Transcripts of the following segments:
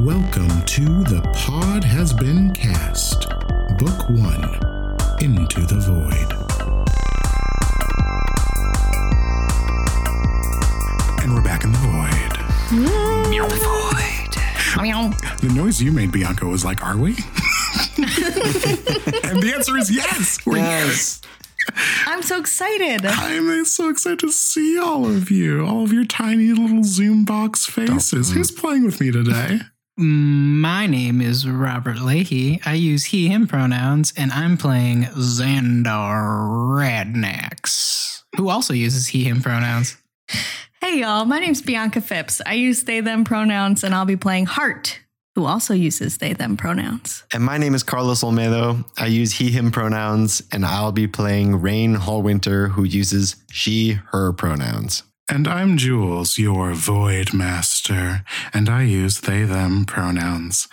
Welcome to The Pod Has Been Cast, Book One Into the Void. And we're back in the void. The void. The noise you made, Bianca, was like, Are we? and the answer is yes. We're Yes. I'm so excited. I'm so excited to see all of you, all of your tiny little Zoom box faces. Who's playing with me today? My name is Robert Leahy. I use he, him pronouns, and I'm playing Xandar Radnax, who also uses he, him pronouns. Hey, y'all. My name's Bianca Phipps. I use they, them pronouns, and I'll be playing Hart, who also uses they, them pronouns. And my name is Carlos Olmedo. I use he, him pronouns, and I'll be playing Raine Hallwinter, who uses she, her pronouns. And I'm Jules, your Void Master, and I use they, them pronouns.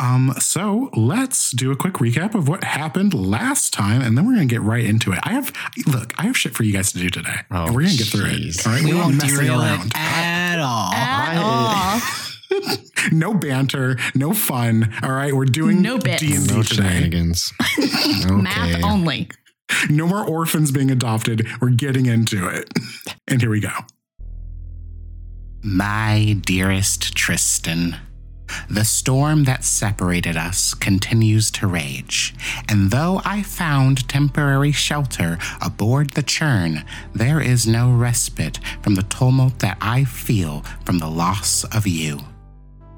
Um, so let's do a quick recap of what happened last time, and then we're gonna get right into it. I have look, I have shit for you guys to do today. Oh, and we're gonna get through it. jeez. All right, We we're won't not messing derail around. it at all. At I- all. No banter, no fun. All right, we're doing No bits. D&D No today. shenanigans. Math only. No more orphans being adopted. We're getting into it. And here we go. My dearest Tristan, the storm that separated us continues to rage, and though I found temporary shelter aboard the churn, there is no respite from the tumult that I feel from the loss of you.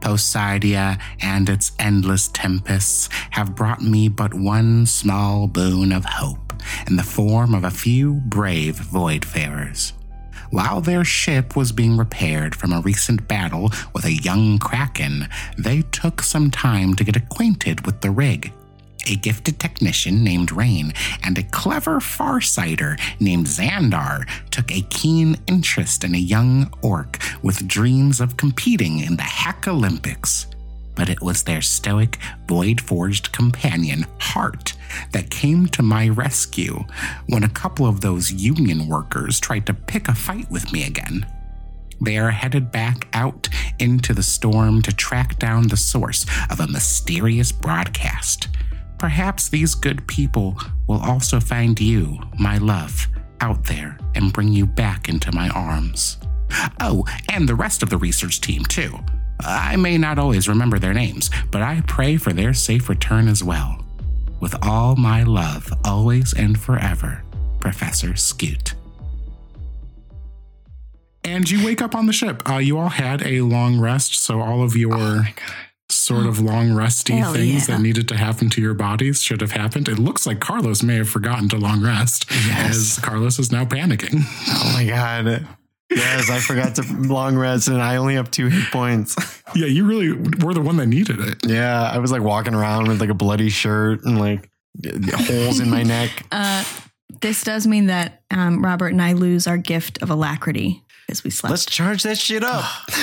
Posidia and its endless tempests have brought me but one small boon of hope in the form of a few brave voidfarers. While their ship was being repaired from a recent battle with a young kraken, they took some time to get acquainted with the rig. A gifted technician named Raine and a clever farsighter named Xandar took a keen interest in a young orc with dreams of competing in the Hack Olympics. But it was their stoic, void forged companion, Hart, that came to my rescue when a couple of those union workers tried to pick a fight with me again. They are headed back out into the storm to track down the source of a mysterious broadcast. Perhaps these good people will also find you, my love, out there and bring you back into my arms. Oh, and the rest of the research team, too. I may not always remember their names, but I pray for their safe return as well. With all my love, always and forever, Professor Scoot. And you wake up on the ship. Uh, you all had a long rest, so all of your sort of long rusty Hell things yeah. that needed to happen to your bodies should have happened. It looks like Carlos may have forgotten to long rest, Yes. as Carlos is now panicking. Oh my god. Yes, I forgot to long rest and I only have two hit points. yeah, you really were the one that needed it. Yeah, I was like walking around with like a bloody shirt and like holes in my neck. Uh, this does mean that um, Robert and I lose our gift of alacrity because we slept. Let's charge that shit up.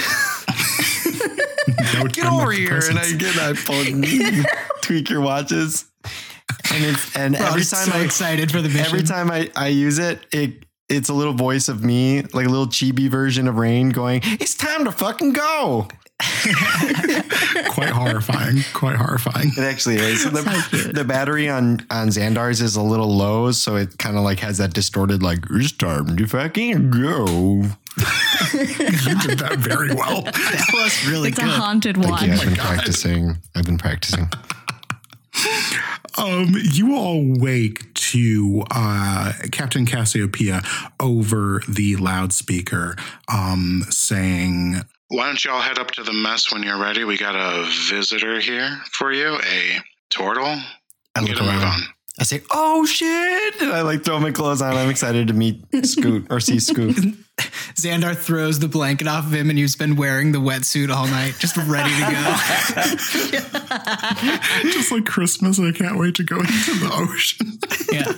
No Get over here for and I get that phone. tweak your watches. And it's and We're all every time so I excited for the mission. every time I, I use it, it it's a little voice of me, like a little chibi version of Raine going, It's time to fucking go. Quite horrifying. Quite horrifying. It actually is. So the, the battery on on Xandar's is a little low, so it kind of like has that distorted like it's time to fucking go. You did that very well. that was really it's a good. haunted watch. Thank you. I've oh been God. practicing. I've been practicing. Um, you all wake to uh, Captain Cassiopeia over the loudspeaker, um, saying, "Why don't y'all head up to the mess when you're ready? We got a visitor here for you, a turtle. I look around. On." I say, "Oh shit!" And I like throw my clothes on. I'm excited to meet Scoot or see Scoot. Xandar throws the blanket off of him, and he's been wearing the wetsuit all night, just ready to go. Just like Christmas, I can't wait to go into the ocean. yeah.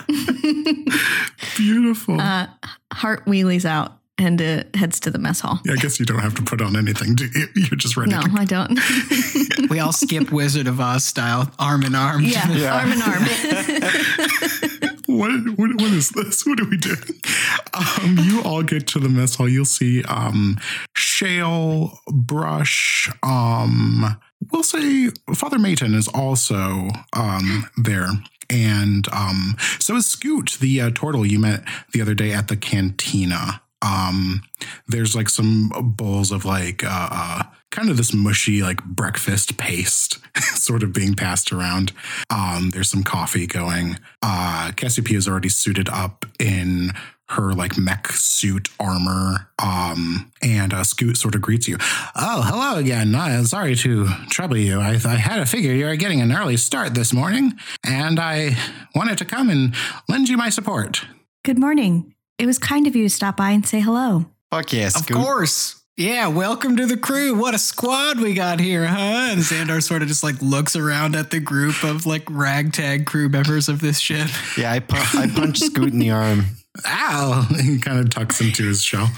Beautiful. Uh, Hart wheelies out and uh, heads to the mess hall. yeah, I guess you don't have to put on anything. Do you? You're just ready. No, to I don't. We all skip Wizard of Oz style, arm in arm. yeah, Yeah. arm in arm. what, what what is this? What are we doing? Um, you all get to the mess hall. You'll see um, Shale, Brush, um, we'll say Father Mayton is also um, there. And um, so is Scoot, the uh, turtle you met the other day at the cantina. Um, there's like some bowls of like uh, uh, kind of this mushy like breakfast paste sort of being passed around. Um, there's some coffee going. Uh, Cassiopeia is already suited up in her like mech suit armor. Um, and uh, Scoot sort of greets you. Oh, hello again. Uh, sorry to trouble you. I, I had a figure you were getting an early start this morning, and I wanted to come and lend you my support. Good morning. It was kind of you to stop by and say hello. Fuck yeah, Of course. Yeah, welcome to the crew. What a squad we got here, huh? And Xandar sort of just like looks around at the group of like ragtag crew members of this ship. Yeah, I, pu- I punched Scoot in the arm. Ow! He kind of tucks into his shell.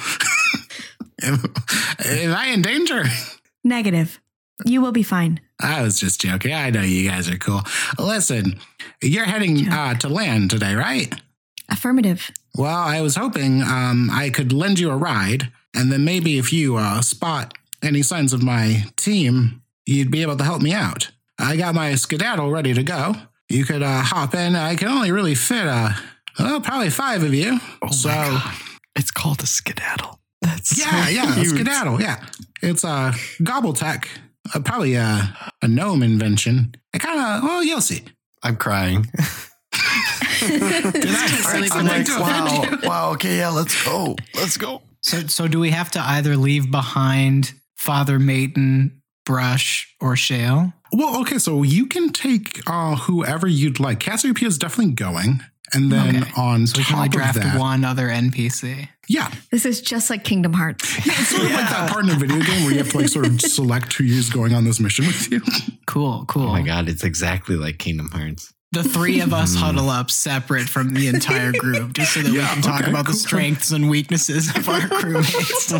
am, am I in danger? Negative. You will be fine. I was just joking. I know you guys are cool. Listen, you're heading uh, to land today, right? Affirmative. Well, I was hoping um, I could lend you a ride, and then maybe if you uh, spot any signs of my team, you'd be able to help me out. I got my skedaddle ready to go. You could uh, hop in. I can only really fit, uh, well, probably five of you. so, It's called a skedaddle. That's yeah, so yeah, skedaddle. Yeah, it's a gobble tech, uh, probably a, a gnome invention. I kind of, well, you'll see. I'm crying. Did I really say I'm like, wow, wow, okay, yeah, let's go. Let's go. So so do we have to either leave behind Father Maiden, Brush, or Shale? Well, okay, so you can take uh, whoever you'd like. Cassiopeia is definitely going. And then Okay. on So we top can only of draft that, one other NPC. yeah, This is just like Kingdom Hearts. Yeah, it's sort of like that part in a video game where you have to like sort of select who is going on this mission with you. Cool, cool. Oh my god, it's exactly like Kingdom Hearts. The three of us hmm. huddle up separate from the entire group just so that we Yeah, can talk okay, about the strengths and weaknesses of our crewmates.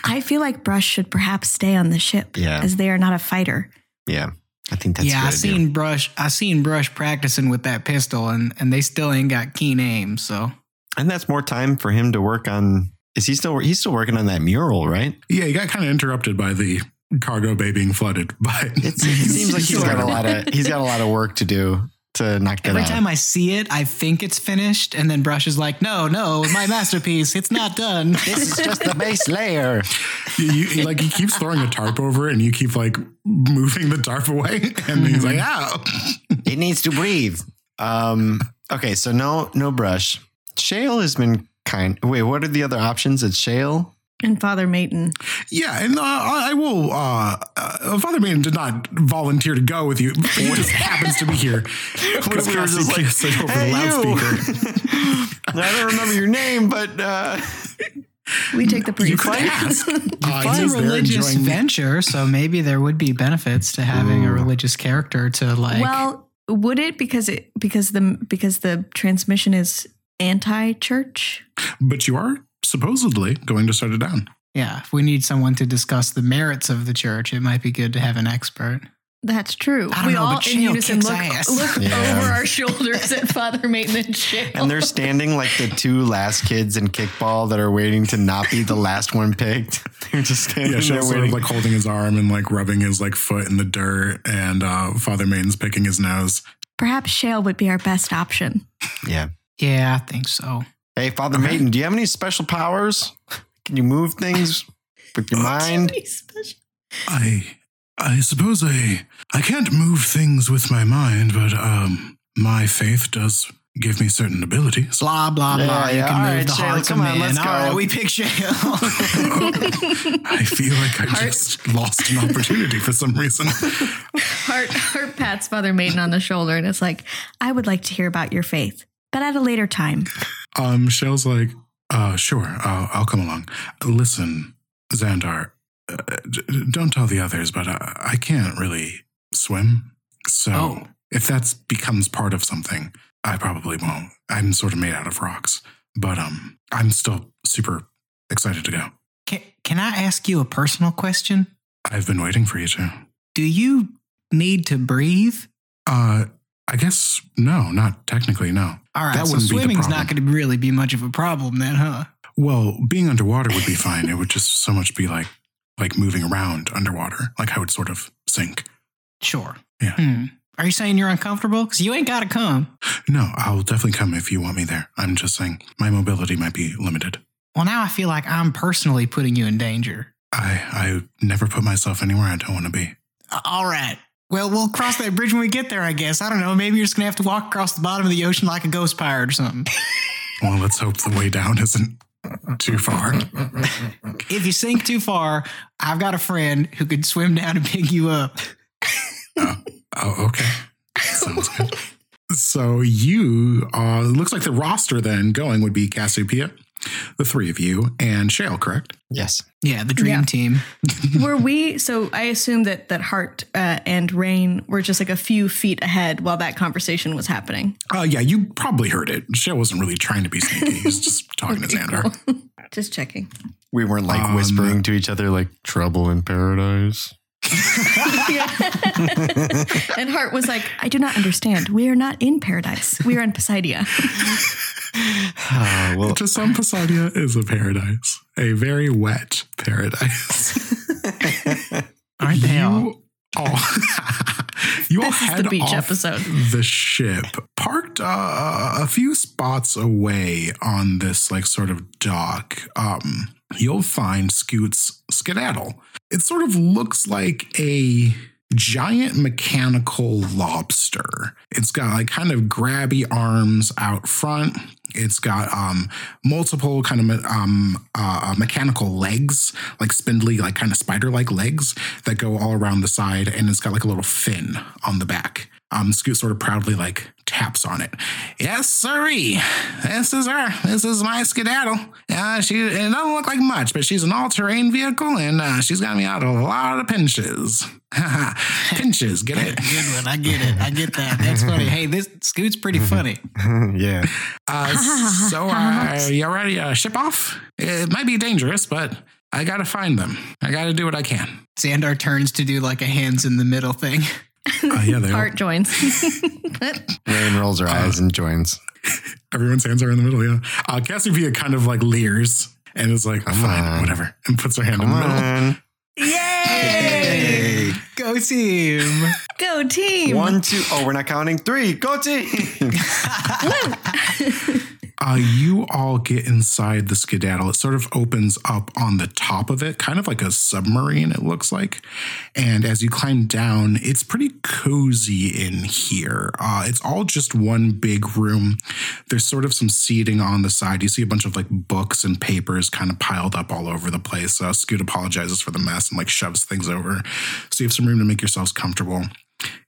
I feel like Brush should perhaps stay on the ship Yeah. as they are not a fighter. Yeah, I think that's yeah, I a good idea. seen Brush I seen Brush practicing with that pistol and, and they still ain't got keen aim, so And that's more time for him to work on. Is he still? He's still working on that mural, right? yeah, he got kind of interrupted by the cargo bay being flooded, but It's, it seems like he's got a lot of he's got a lot of work to do to knock that out. Every out. time I see it, I think it's finished, and then Brush is like, "No, no, my masterpiece, it's not done." this is just the base layer. you, you- like he keeps throwing a tarp over it and you keep like moving the tarp away. And he's like, oh. It needs to breathe. Um. Okay, so no no brush. Shale has been kind. Wait, what are the other options? It's shale. And Father Maton. Yeah, and uh, I I will. Uh, uh, Father Maiden did not volunteer to go with you. He just happens to be here. Because we were just Cassiopeia like, over "Hey, the loudspeaker. I don't remember your name, but uh, We take the You priest. could ask. Uh, It's a religious venture, so maybe there would be benefits to having a religious character to like. well, would it because it because the because the transmission is anti-church? But you are supposedly going to start it down. yeah, if we need someone to discuss the merits of the church, it might be good to have an expert. That's true. I don't we know, all but in unison look, look Yeah. over our shoulders at Father Maintenance and and they're standing like the two last kids in kickball that are waiting to not be the last one picked. They're just standing Yeah, there Shell's sort waiting. of like holding his arm and like rubbing his like foot in the dirt, and uh, Father Maiden's picking his nose. Perhaps Shale would be our best option. yeah. Yeah, I think so. Hey, Father Maiden, do you have any special powers? Can you move things with your mind? I I suppose I I can't move things with my mind, but um my faith does give me certain abilities. Blah blah Yeah, blah. you yeah. can All move right, the Shale, hearts come of on, man. let's go. right, we pick Shale. I feel like I just lost an opportunity for some reason. Hart, Hart pats Father Maiden on the shoulder and it's like, I would like to hear about your faith, but at a later time. Um, Shell's like, uh, sure, I'll, I'll come along. Listen, Xandar, uh, d- d- don't tell the others, but I, I can't really swim. So Oh. if that becomes part of something, I probably won't. I'm sort of made out of rocks, but um, I'm still super excited to go. can, can I ask you a personal question? I've been waiting for you to. Do you need to breathe? Uh, I guess no, not technically, no. All right, That so wouldn't be the swimming's not going to really be much of a problem then, huh? Well, being underwater would be fine. It would just so much be like like moving around underwater, like I would sort of sink. Sure. Yeah. Hmm. Are you saying you're uncomfortable? Because you ain't got to come. No, I'll definitely come if you want me there. I'm just saying my mobility might be limited. Well, now I feel like I'm personally putting you in danger. I I never put myself anywhere I don't want to be. All right. Well, we'll cross that bridge when we get there, I guess. I don't know. Maybe you're just going to have to walk across the bottom of the ocean like a ghost pirate or something. Well, let's hope the way down isn't too far. if you sink too far, I've got a friend who could swim down and pick you up. Oh, okay. Sounds good. So you, uh, looks like the roster then going would be Cassiopeia, the three of you, and Shale, correct? Yes. Yeah, the dream Yeah. team. were we? So I assume that that Hart uh, and Raine were just like a few feet ahead while that conversation was happening. Uh, yeah, you probably heard it. Shale wasn't really trying to be sneaky. He was just talking to Xandar. Just checking. We weren't like Um, whispering to each other like trouble in paradise. And Hart was like, "I do not understand. We are not in paradise. We are in Poseidia." Ah, well, To some, Poseidon is a paradise, a very wet paradise. Aren't they all? You all, you all This is the beach off episode. the ship, parked uh, a few spots away on this like sort of dock. Um, you'll find Scoot's skedaddle. It sort of looks like a giant mechanical lobster. It's got like kind of grabby arms out front. It's got um multiple kind of um uh, mechanical legs, like spindly, like kind of spider-like legs that go all around the side, and it's got like a little fin on the back. Um, Scoot sort of proudly like taps on it. Yes, sirree. This is her. This is my skedaddle. Uh, she it doesn't look like much, but she's an all-terrain vehicle, and uh, she's got me out of a lot of pinches. pinches, get it? Good one. I get it. I get that. That's funny. Hey, this Scoot's pretty funny. yeah. Uh, so, uh, are you ready to ship off? It might be dangerous, but I gotta find them. I gotta do what I can. Xandar turns to do like a hands in the middle thing. Uh, yeah, they all, Hart joins. Raine rolls her eyes and joins. everyone's hands are in the middle. Yeah. Uh, Cassiopeia kind of like leers and is like, Come fine, on. whatever, and puts her hand Come in the middle. on. Yay! Go team! Go team. One, two. Oh, we're not counting. Three. Go team. Uh, you all get inside the skedaddle. It sort of opens up on the top of it, kind of like a submarine, it looks like. And as you climb down, it's pretty cozy in here. Uh, it's all just one big room. There's sort of some seating on the side. You see a bunch of like books and papers kind of piled up all over the place. Uh, Scoot apologizes for the mess and like shoves things over. So you have some room to make yourselves comfortable.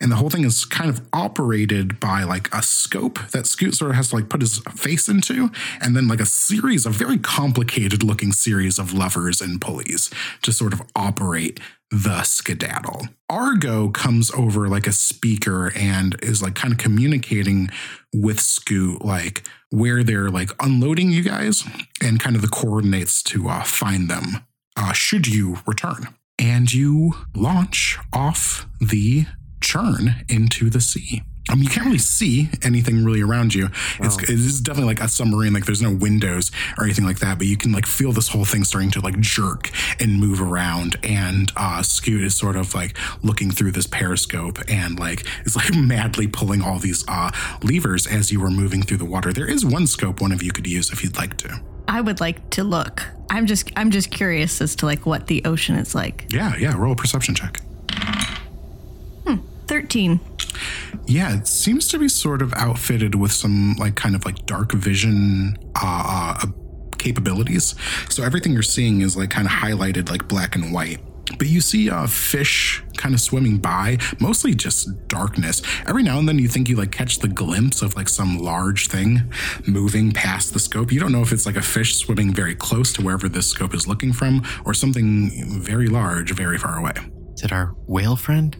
And the whole thing is kind of operated by like a scope that Scoot sort of has to like put his face into, and then like a series of very complicated looking series of levers and pulleys to sort of operate the skedaddle. Argo comes over like a speaker and is like kind of communicating with Scoot, like where they're like unloading you guys and kind of the coordinates to uh, find them uh, should you return. And you launch off the churn into the sea. Um, you can't really see anything really around you. It's it is definitely like a submarine. Like there's no windows or anything like that, but you can like feel this whole thing starting to like jerk and move around. And uh, Scoot is sort of like looking through this periscope and like is like madly pulling all these uh, levers as you are moving through the water. There is one scope one of you could use if you'd like to. I would like to look. I'm just I'm just curious as to like what the ocean is like. Yeah, yeah. Roll a perception check. 13. Yeah, it seems to be sort of outfitted with some like kind of like dark vision uh, uh capabilities. So everything you're seeing is like kind of highlighted like black and white. But you see uh, fish kind of swimming by, mostly just darkness. Every now and then you think you like catch the glimpse of like some large thing moving past the scope. You don't know if it's like a fish swimming very close to wherever this scope is looking from or something very large, very far away. Is it our whale friend?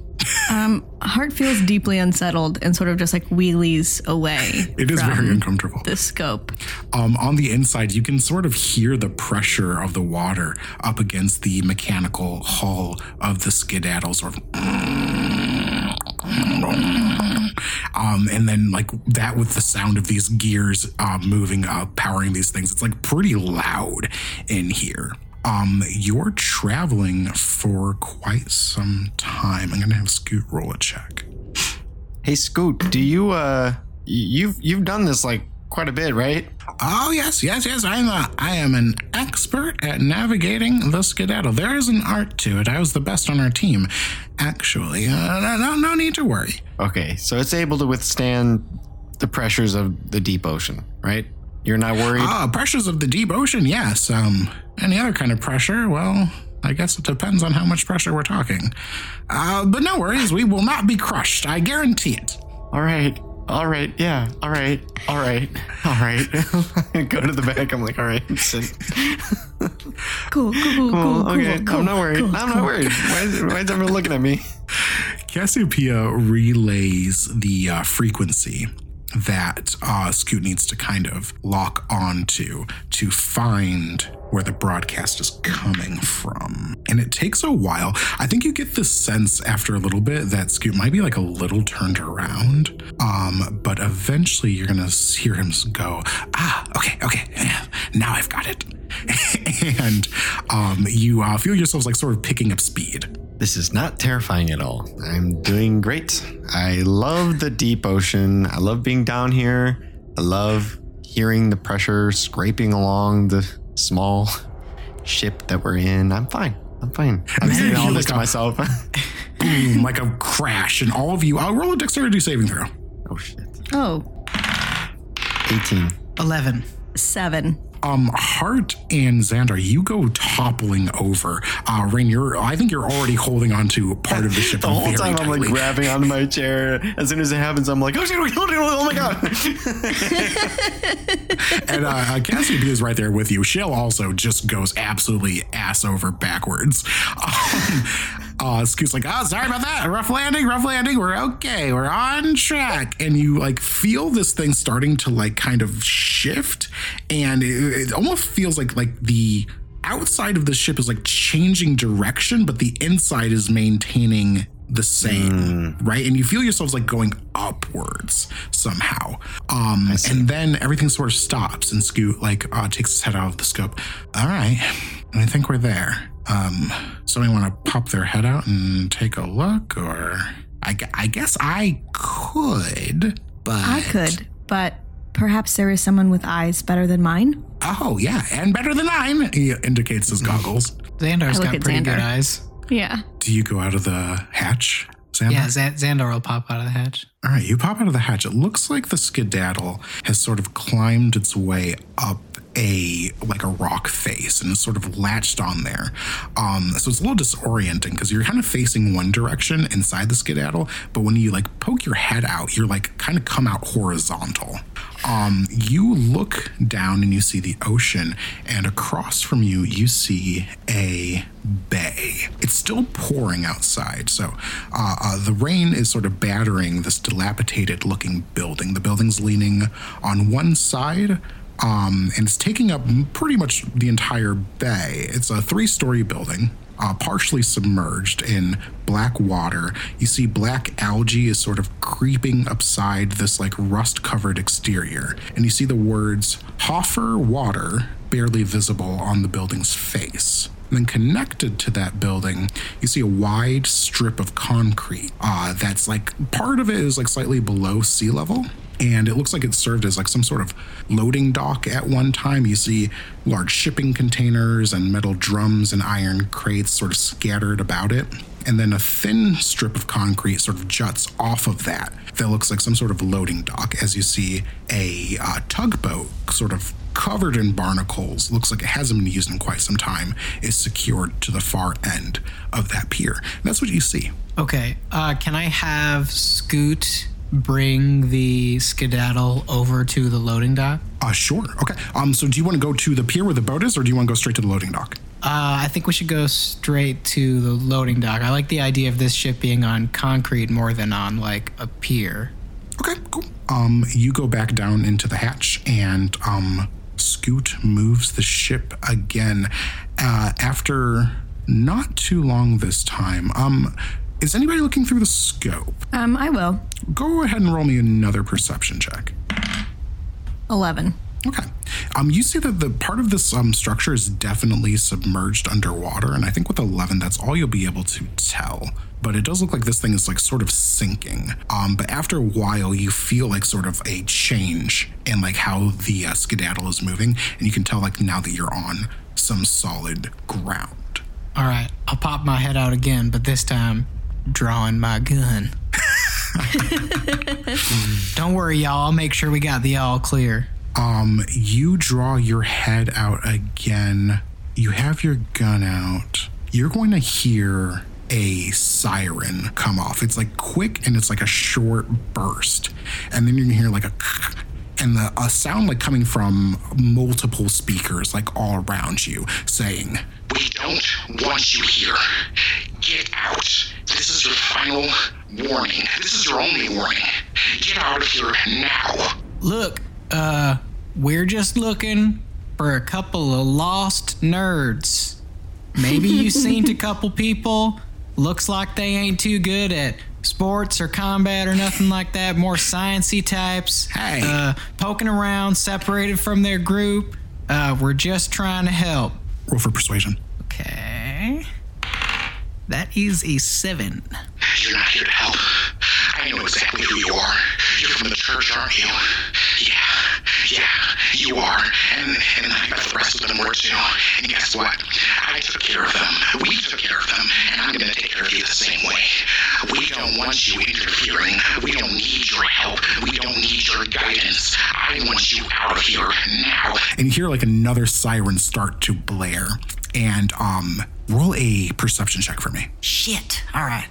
Um Hart feels deeply unsettled and sort of just like wheelies away. It is very uncomfortable. the scope. Um, on the inside, you can sort of hear the pressure of the water up against the mechanical hull of the skedaddle, sort of Um, and then like that with the sound of these gears uh, moving up, powering these things, it's like pretty loud in here. Um, you're traveling for quite some time. I'm gonna have Scoot roll a check. Hey, Scoot, do you uh, you've you've done this like quite a bit, right? Oh yes, yes, yes. I'm a, I am an expert at navigating the skedaddle. There is an art to it. I was the best on our team, actually. Uh, no, no need to worry. Okay, so it's able to withstand the pressures of the deep ocean, right? You're not worried. Ah, pressures of the deep ocean. Yes. Um, any other kind of pressure? Well, I guess it depends on how much pressure we're talking. Uh, but no worries, we will not be crushed. I guarantee it. All right. All right. Yeah. All right. All right. All right. Go to the back. I'm like, all right. Sit. Cool, cool, cool, cool. okay. cool, I'm not worried. cool, I'm not worried. Why is, why is everyone looking at me? Cassiopeia relays the uh, frequency that uh, Scoot needs to kind of lock onto to find where the broadcast is coming from. And it takes a while. I think you get the sense after a little bit that Scoot might be like a little turned around. Um, but eventually you're gonna hear him go, ah, okay, okay, now I've got it. and um, you uh, feel yourselves like sort of picking up speed. This is not terrifying at all. I'm doing great. I love the deep ocean. I love being down here. I love hearing the pressure scraping along the small ship that we're in. I'm fine. I'm fine. I'm then saying all this to myself. Boom, like a crash, and all of you, I'll roll a dexterity saving throw. oh shit. Oh, 18. 11. seven. Um, Hart and Xandar, you go toppling over. Uh, Raine, you're, I think you're already holding onto part of the ship The whole time I'm like grabbing onto my chair. As soon as it happens, I'm like, oh shit, oh, shit, oh my god. and uh, uh, Cassiopeia is right there with you. She'll also just goes absolutely ass over backwards. Um, uh, Scoot's like, oh, sorry about that. Rough landing, rough landing. We're okay. We're on track. And you like feel this thing starting to like kind of shift, and it, it almost feels like like the outside of the ship is like changing direction, but the inside is maintaining the same, right? And you feel yourselves like going upwards somehow. Um, and then everything sort of stops, and Scoot like uh, takes his head out of the scope. All right, and I think we're there. Um, somebody want to pop their head out and take a look, or I, I guess I could, but I could, but perhaps there is someone with eyes better than mine. Oh yeah, and better than mine. He indicates his goggles. Xandar's I got at pretty good eyes. Yeah. Do you go out of the hatch? Xandar? Yeah, Z- Xandar will pop out of the hatch. All right, you pop out of the hatch. It looks like the skedaddle has sort of climbed its way up a like a rock face and is sort of latched on there. Um, so it's a little disorienting because you're kind of facing one direction inside the skedaddle, but when you like poke your head out, you're like kind of come out horizontal. Um, you look down and you see the ocean, and across from you, you see a bay. It's still pouring outside, so uh, uh, the rain is sort of battering this dilapidated looking building. The building's leaning on one side. Um, and it's taking up pretty much the entire bay. It's a three story building uh, partially submerged in black water. You see black algae is sort of creeping upside this like rust covered exterior. And you see the words Hoffer Water barely visible on the building's face. And then connected to that building, you see a wide strip of concrete uh, that's like part of it is like slightly below sea level and it looks like it served as like some sort of loading dock at one time. You see large shipping containers and metal drums and iron crates sort of scattered about it. And then a thin strip of concrete sort of juts off of that that looks like some sort of loading dock as you see a uh, tugboat sort of covered in barnacles, looks like it hasn't been used in quite some time, is secured to the far end of that pier. And that's what you see. Okay. Uh, can I have Scoot bring the skedaddle over to the loading dock? Uh, sure. Okay. Um. So, do you want to go to the pier where the boat is, or do you want to go straight to the loading dock? Uh, I think we should go straight to the loading dock. I like the idea of this ship being on concrete more than on like a pier. Okay. Cool. Um. You go back down into the hatch, and um, Scoot moves the ship again. Uh, after not too long this time. Um. Is anybody looking through the scope? Um, I will. Go ahead and roll me another perception check. 11. Okay. Um, you see that the part of this um, structure is definitely submerged underwater, and I think with 11, that's all you'll be able to tell. But it does look like this thing is like sort of sinking. Um, but after a while, you feel like sort of a change in like how the uh, skedaddle is moving, and you can tell like now that you're on some solid ground. All right, I'll pop my head out again, but this time drawing my gun. Don't worry, y'all. I'll make sure we got the all clear. Um, you draw your head out again. You have your gun out. You're going to hear a siren come off. It's like quick and it's like a short burst. And then you're going to hear like a and the, a sound like coming from multiple speakers like all around you saying, We don't want you here. Get out. This is your final warning. This is your only warning. Get out of here now. Look, uh, we're just looking for a couple of lost nerds. Maybe you've seen a couple people. Looks like they ain't too good at sports or combat or nothing like that. More sciency types. Hey. Uh, poking around, separated from their group. Uh, we're just trying to help. roll for persuasion. Okay. That is a seven. You're not here to help. I know exactly who you are. You're from the church, aren't you? Yeah, yeah, you are. And, and I bet the rest of them were too. And guess what? I took care of them. We took care of them. And I'm going to take care of you the same way. We don't want you interfering. We don't need your help. We don't need your guidance. I want you out of here now. And you hear like another siren start to blare. And um, roll a perception check for me. Shit. All right.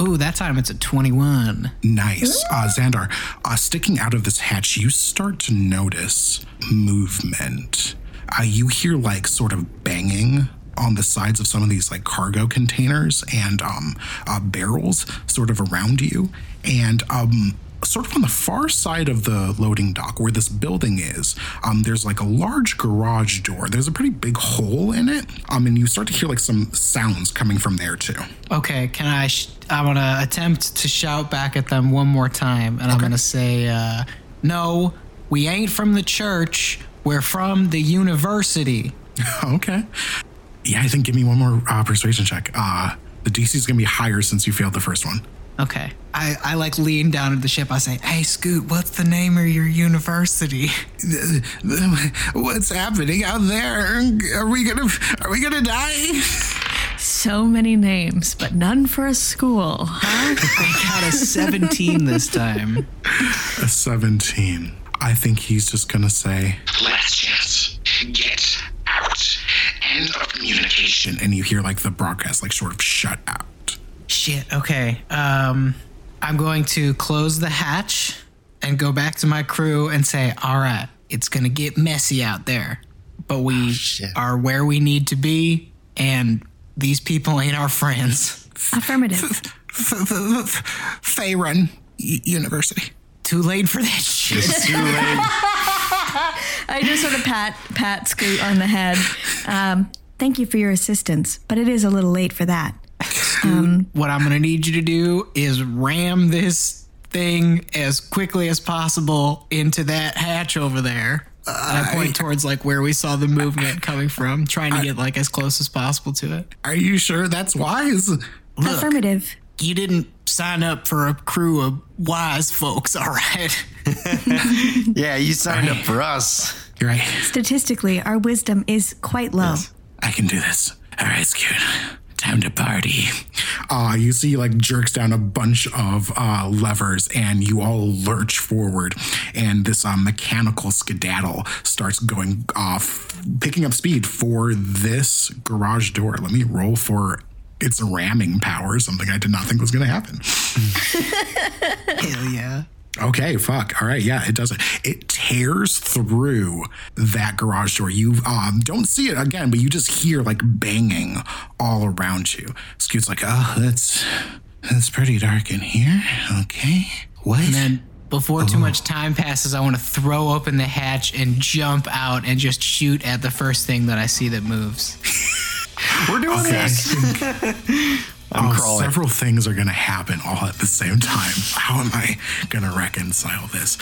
Ooh, that time it's a 21. Nice. Uh, Xandar, uh, sticking out of this hatch, you start to notice movement. Uh, you hear like sort of banging on the sides of some of these like cargo containers and um, uh, barrels sort of around you. And um, sort of on the far side of the loading dock where this building is, um, there's like a large garage door. There's a pretty big hole in it. Um, and you start to hear like some sounds coming from there too. Okay, can I? Sh- I'm gonna attempt to shout back at them one more time, and I'm gonna say, uh, "No, we ain't from the church. We're from the university." Okay. Yeah, I think give me one more uh, persuasion check. Uh, the DC is going to be higher since you failed the first one. Okay. I, I like lean down at the ship. I say, "Hey, Scoot, what's the name of your university?" What's happening out there? Are we gonna Are we gonna die? So many names, but none for a school. Huh? I got a 17 this time. A seventeen. I think he's just gonna say, Last chance. Get out. End of communication. and you hear like the broadcast like sort of shut out. Shit. Okay. Um, I'm going to close the hatch and go back to my crew and say, "All right, it's gonna get messy out there, but we shit. are where we need to be, and these people ain't our friends." Affirmative. Faerun U- University. Too late for that shit. It's too late. I just sort of pat pat Scoot on the head. Um, thank you for your assistance, but it is a little late for that. Um, what I'm gonna need you to do is ram this thing as quickly as possible into that hatch over there. And I point towards like where we saw the movement coming from, trying to get like as close as possible to it. Are you sure that's wise? Affirmative. You didn't sign up for a crew of wise folks, all right? Yeah, you signed up for us. You're right. Statistically, our wisdom is quite low. I can do this. All right, Scoot. Time to party. Uh, you see, like, jerks down a bunch of uh, levers, and you all lurch forward. And this uh, mechanical skedaddle starts going off, picking up speed for this garage door. Let me roll for its ramming power, something I did not think was going to happen. Hell yeah. Okay, fuck. All right, yeah, it does it. Tears through that garage door. You um, don't see it again, but you just hear like banging all around you. Scoot's like, oh, that's that's pretty dark in here. Okay, what? And then before too much time passes, I want to throw open the hatch and jump out and just shoot at the first thing that I see that moves. We're doing this. I'm oh, crawling. several things are going to happen all at the same time. How am I going to reconcile this?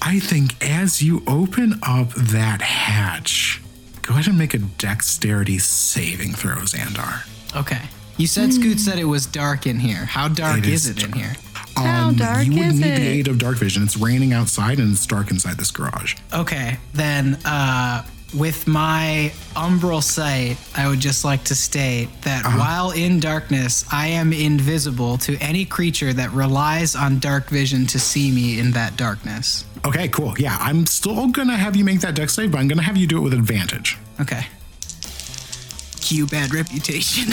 I think as you open up that hatch, go ahead and make a dexterity saving throw, Xandar. Okay. You said Scoot said it was dark in here. How dark It is is it in dark. here? How dark you would is need it? the aid of dark vision. It's raining outside and it's dark inside this garage. Okay, then uh, with my umbral sight, I would just like to state that while in darkness, I am invisible to any creature that relies on dark vision to see me in that darkness. Okay, cool. Yeah, I'm still going to have you make that dex save, but I'm going to have you do it with advantage. Okay. Cue bad reputation.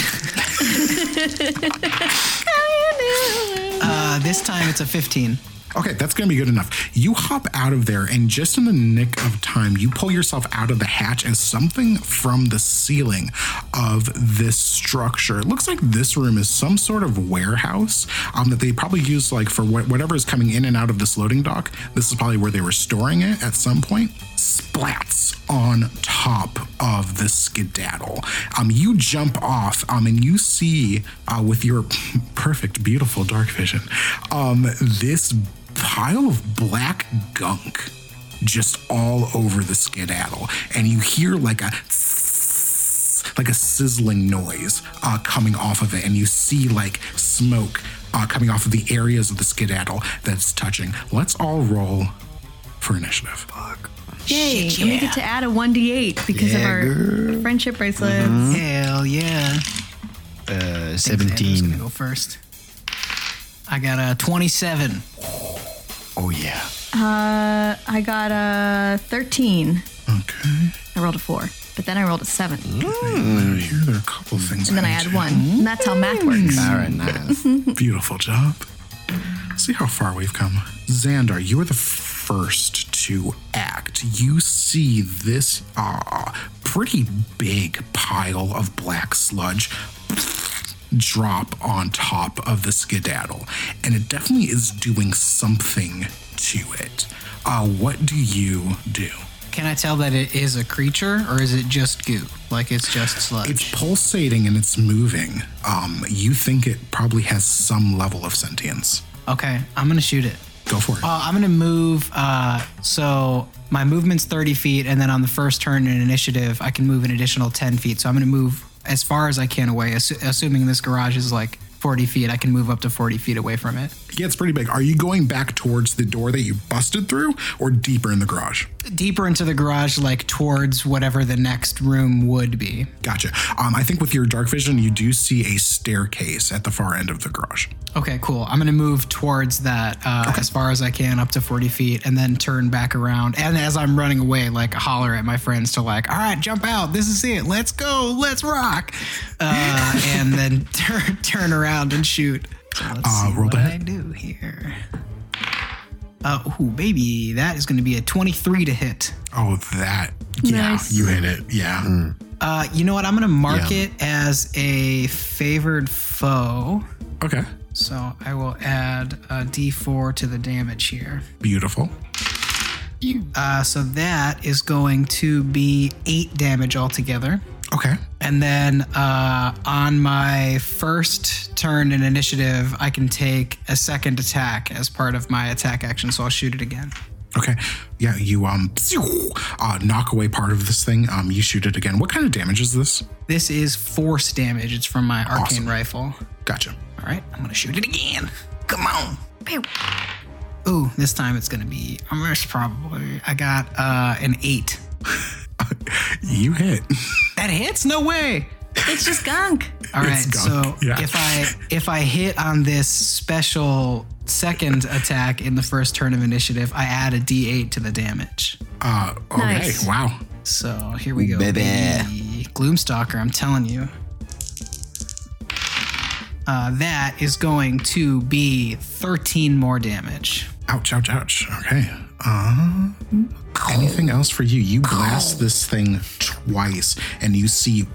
uh, this time it's a 15. Okay, that's going to be good enough. You hop out of there, and just in the nick of time, you pull yourself out of the hatch as something from the ceiling of this structure. It looks like this room is some sort of warehouse um, that they probably use like for wh- whatever is coming in and out of this loading dock. This is probably where they were storing it at some point. Splats on top of the skedaddle. Um, you jump off, um, and you see uh, with your perfect, beautiful dark vision, um, this pile of black gunk just all over the skedaddle, and you hear like a like a sizzling noise uh, coming off of it, and you see like smoke uh, coming off of the areas of the skedaddle that's touching. Let's all roll for initiative. Yay. And we get to add a 1d8 because of our friendship bracelets. Hell yeah. Uh, Xandar's gonna 17. go first. I got a 27. Oh, yeah. Uh, I got a 13. Okay. I rolled a 4, but then I rolled a 7. Uh, Here there are a couple things. And then I need add to- 1. And that's how math works. Very nice. Beautiful job. See how far we've come. Xandar, you are the first to act. You see this uh, pretty big pile of black sludge drop on top of the skedaddle, and it definitely is doing something to it. Uh, what do you do? Can I tell that it is a creature or is it just goo? Like it's just sludge? It's pulsating and it's moving. Um, you think it probably has some level of sentience. okay, I'm gonna shoot it. Go for it. Uh, I'm gonna move. Uh, so my movement's 30 feet, and then on the first turn in initiative, I can move an additional 10 feet. So I'm gonna move as far as I can away. Assu- assuming this garage is like 40 feet, I can move up to 40 feet away from it. Yeah, it's pretty big. Are you going back towards the door that you busted through or deeper in the garage? Deeper into the garage, like towards whatever the next room would be. Gotcha. Um, I think with your dark vision, you do see a staircase at the far end of the garage. Okay, cool. I'm gonna move towards that uh, as far as I can, up to 40 feet, and then turn back around. And as I'm running away, like holler at my friends to like, all right, jump out. This is it. Let's go. Let's rock. Uh, and then turn turn around and shoot. So let's Uh, see roll what to I hit. do here. Uh, ooh, baby, that is going to be a 23 to hit. Oh, that. Yeah, Nice. you hit it. Yeah. Uh, you know what? I'm going to mark Yeah. it as a favored foe. Okay. So I will add a d4 to the damage here. Beautiful. Uh, so that is going to be eight damage altogether. Okay. And then uh, on my first turn in initiative, I can take a second attack as part of my attack action. So I'll shoot it again. Okay. Yeah, you um uh, knock away part of this thing. Um, you shoot it again. What kind of damage is this? This is force damage. It's from my arcane Awesome. rifle. Gotcha. All right, I'm gonna shoot it again. Come on. Pew. Ooh, this time it's gonna be. I'm gonna probably. I got uh, an eight. You hit. That hits? No way. It's just gunk. All right, It's so yeah. if I if I hit on this special second attack in the first turn of initiative, I add a D8 to the damage. Uh, okay. Nice. Wow. So here we go, Baby. baby. Gloomstalker, I'm telling you. Uh, that is going to be 13 more damage. Ouch, ouch, ouch. Okay. Uh, anything else for you? You blast this thing twice and you see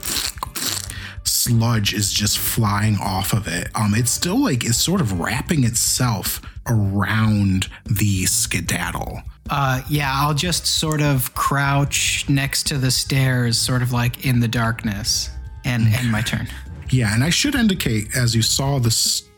sludge is just flying off of it. Um, it's still like it's sort of wrapping itself around the skedaddle. Uh, yeah, I'll just sort of crouch next to the stairs, sort of like in the darkness. and end my turn. Yeah, and I should indicate as you saw the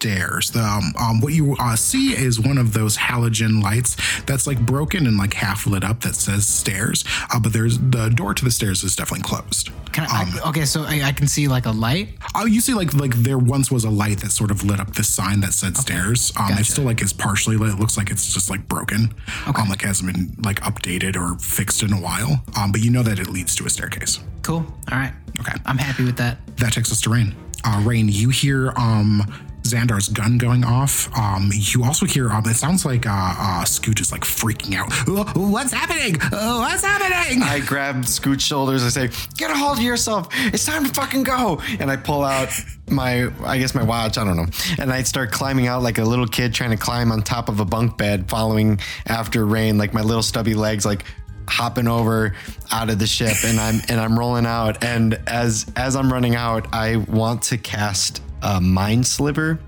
stairs, the um, um what you uh, see is one of those halogen lights that's like broken and like half lit up that says stairs. Uh, but there's the door to the stairs is definitely closed. Can I, I- okay, so I, I can see like a light. Oh, you see, like like there once was a light that sort of lit up this sign that said stairs. Um, Gotcha. it still like is partially lit. It looks like it's just like broken. Um, like hasn't been like updated or fixed in a while. Um, but you know that it leads to a staircase. Cool. All right. Okay. I'm happy with that. That takes us to Raine. Uh, Raine, you hear um Xandar's gun going off. Um, you also hear um, it sounds like uh, uh Scoot is like freaking out. "Uh, What's happening? What's happening? I grab Scoot's shoulders. I say, "Get a hold of yourself! It's time to fucking go!" And I pull out my, I guess my watch. I don't know. And I start climbing out like a little kid trying to climb on top of a bunk bed, following after Raine, like my little stubby legs, like hopping over out of the ship. And I'm and I'm rolling out. And as as I'm running out, I want to cast a mind sliver.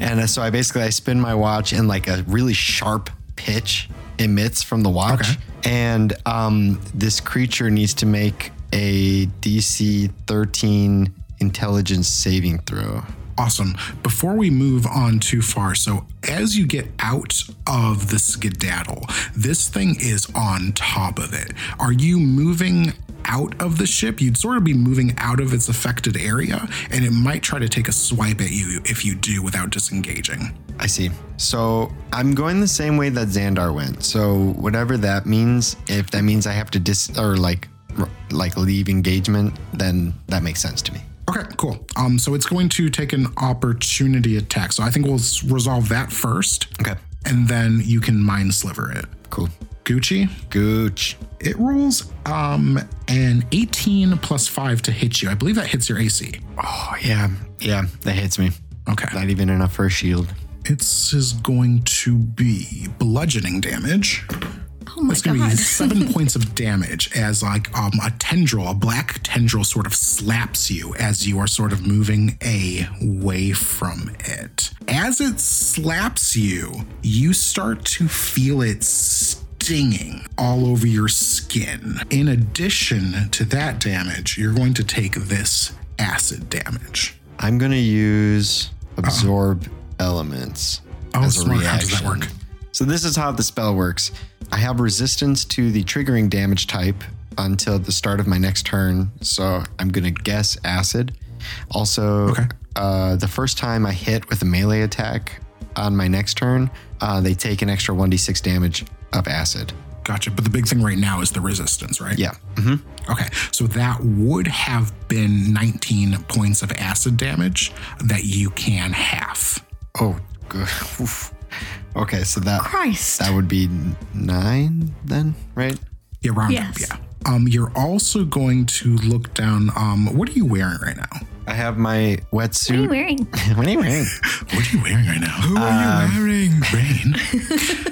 And so I basically I spin my watch and like a really sharp pitch emits from the watch Okay. and um, this creature needs to make a DC 13 intelligence saving throw. Awesome. Before we move on too far, so as you get out of the skedaddle, this thing is on top of it. Are you moving out of the ship? You'd sort of be moving out of its affected area, and it might try to take a swipe at you if you do without disengaging. I see. So I'm going the same way that Xandar went. So whatever that means, if that means I have to dis or like like leave engagement, then that makes sense to me. Okay, cool. Um, so it's going to take an opportunity attack. So I think we'll resolve that first, Okay. and then you can mind sliver it. Cool. Gucci, Gooch. it rolls um an 18 plus 5 to hit you. I believe that hits your AC. Oh yeah, yeah, that hits me. Okay. Not even enough for a shield. It is going to be bludgeoning damage. Oh my It's going to be seven points of damage as like um, a tendril, a black tendril, sort of slaps you as you are sort of moving away from it. As it slaps you, you start to feel it stinging all over your skin. In addition to that damage, you're going to take this acid damage. I'm gonna use absorb elements Oh, as a smart. reaction. How does that work? So this is how the spell works. I have resistance to the triggering damage type until the start of my next turn. So I'm gonna guess acid. Also, Okay. uh, the first time I hit with a melee attack on my next turn, uh, they take an extra 1d6 damage of acid. Gotcha. But the big thing right now is the resistance, right? Yeah. hmm Okay, so that would have been 19 points of acid damage that you can half. Oh, good. Oof. Okay, so that Christ. that would be nine then, right? Yeah, round Yes. up, yeah. Um, you're also going to look down. Um, what are you wearing right now? I have my wetsuit. what are you wearing? what are you wearing? What are you wearing right now? Who are you wearing? Raine,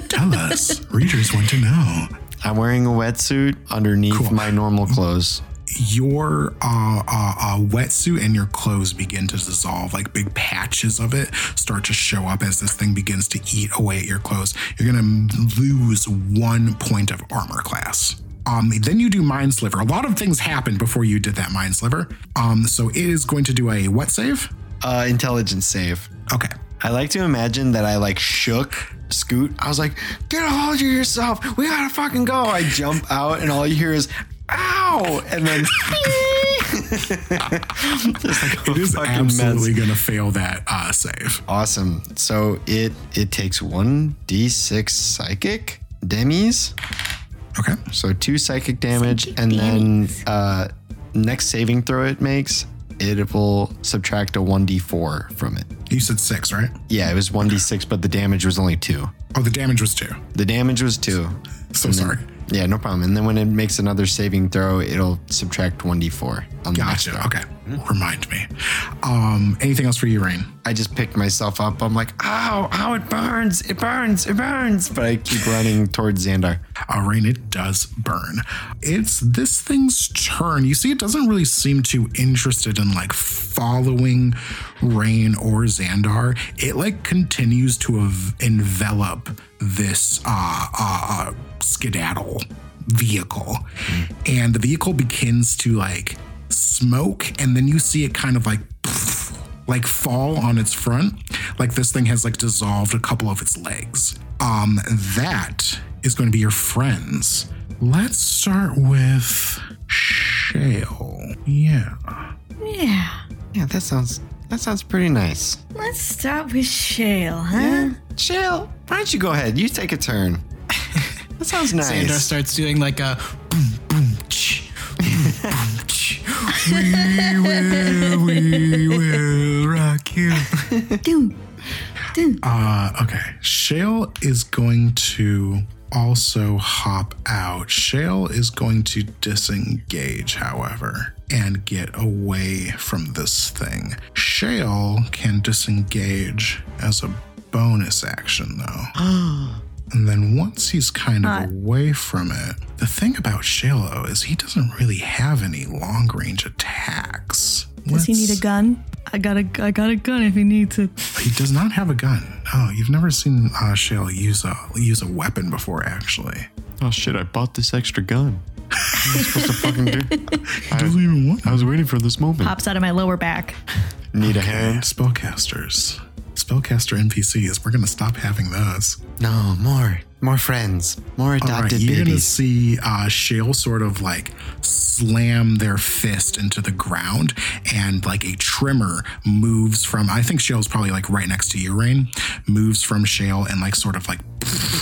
tell us. Readers want to know. I'm wearing a wetsuit underneath Cool. my normal clothes. Your uh, uh, uh, wetsuit and your clothes begin to dissolve, like big patches of it start to show up as this thing begins to eat away at your clothes. You're going to lose one point of armor class. Um, then you do Mind Sliver. A lot of things happened before you did that Mind Sliver. Um, so it is going to do a what save? Uh, intelligence save. Okay. I like to imagine that I like shook Scoot. I was like, "Get a hold of yourself. We gotta fucking go." I jump out, and all you hear is "Ow!" and then like It is absolutely mess. going to fail that uh, save. Awesome. So it it takes one d6 psychic demis. Okay. So two psychic damage, and then uh, next saving throw it makes, it will subtract a 1d4 from it. You said six, right? Yeah, it was 1d6, but the damage was only two. Oh, the damage was two. The damage was two. So sorry. Yeah, no problem. And then when it makes another saving throw, it'll subtract 1d4 on the next Gotcha. Okay. Remind me. Um, anything else for you, Raine? I just picked myself up. I'm like, ow, ow, it burns, it burns, it burns. But I keep running towards Xandar. Uh, Raine, it does burn. It's this thing's turn. You see, it doesn't really seem too interested in like following Raine or Xandar. It like continues to ev- envelop this uh, uh, uh, skedaddle vehicle, and the vehicle begins to like smoke, and then you see it kind of like like fall on its front, like this thing has like dissolved a couple of its legs. Um, that is going to be your friends. Let's start with Shale. Yeah. Yeah. Yeah, that sounds that sounds pretty nice. Let's start with Shale, huh? Shale. Why don't you go ahead? You take a turn. that sounds nice. Sandra starts doing like a boom, boom, ch, boom, boom, ch. We will, we will rock you. Doom. Doom. Uh, okay. Shale is going to also hop out. Shale is going to disengage, however, and get away from this thing. Shale can disengage as a bonus action, though. and then once he's kind of away from it, the thing about Shalo is he doesn't really have any long range attacks. Does he need a gun? I got a, I got a gun if he needs it. He does not have a gun. No, you've never seen uh, Shale use a use a weapon before, actually. oh shit! I bought this extra gun. What am I supposed to fucking do? He doesn't even want I was waiting for this moment. Pops out of my lower back. Need a Okay, hand? spellcasters. Spellcaster NPCs. We're gonna stop having those. No, more, more friends, more All right, adopted you're gonna see uh, Shale sort of like slam their fist into the ground, and like a trimmer moves from. I think Shale's probably like right next to you, Raine. Moves from Shale and like sort of like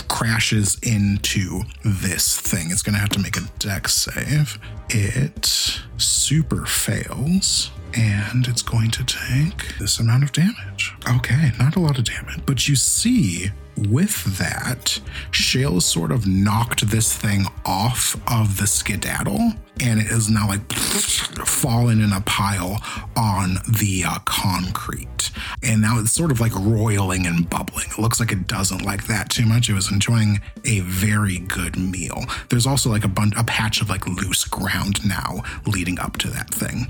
crashes into this thing. It's gonna have to make a dex save. It super fails. And it's going to take this amount of damage. Okay, not a lot of damage. But you see, with that, Shale sort of knocked this thing off of the skedaddle, and it is now like fallen in a pile on the uh, concrete. And now it's sort of like roiling and bubbling. It looks like it doesn't like that too much. It was enjoying a very good meal. There's also like a, bun- a patch of like loose ground now leading up to that thing.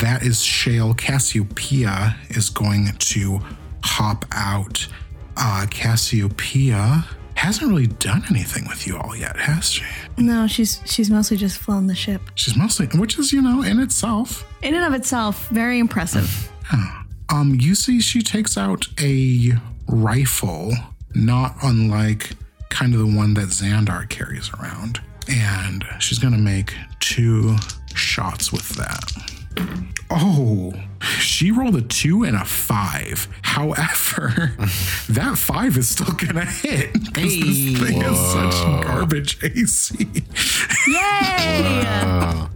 That is Shale. Cassiopeia is going to hop out. Uh, Cassiopeia hasn't really done anything with you all yet, has she? No, she's she's mostly just flown the ship. She's mostly, which is, you know, in itself. In and of itself, very impressive. Um, you see, she takes out a rifle, not unlike kind of the one that Xandar carries around. And she's going to make two shots with that. Oh, she rolled a two and a five. However, that five is still going to hit because Hey. this thing is such garbage AC. Yay!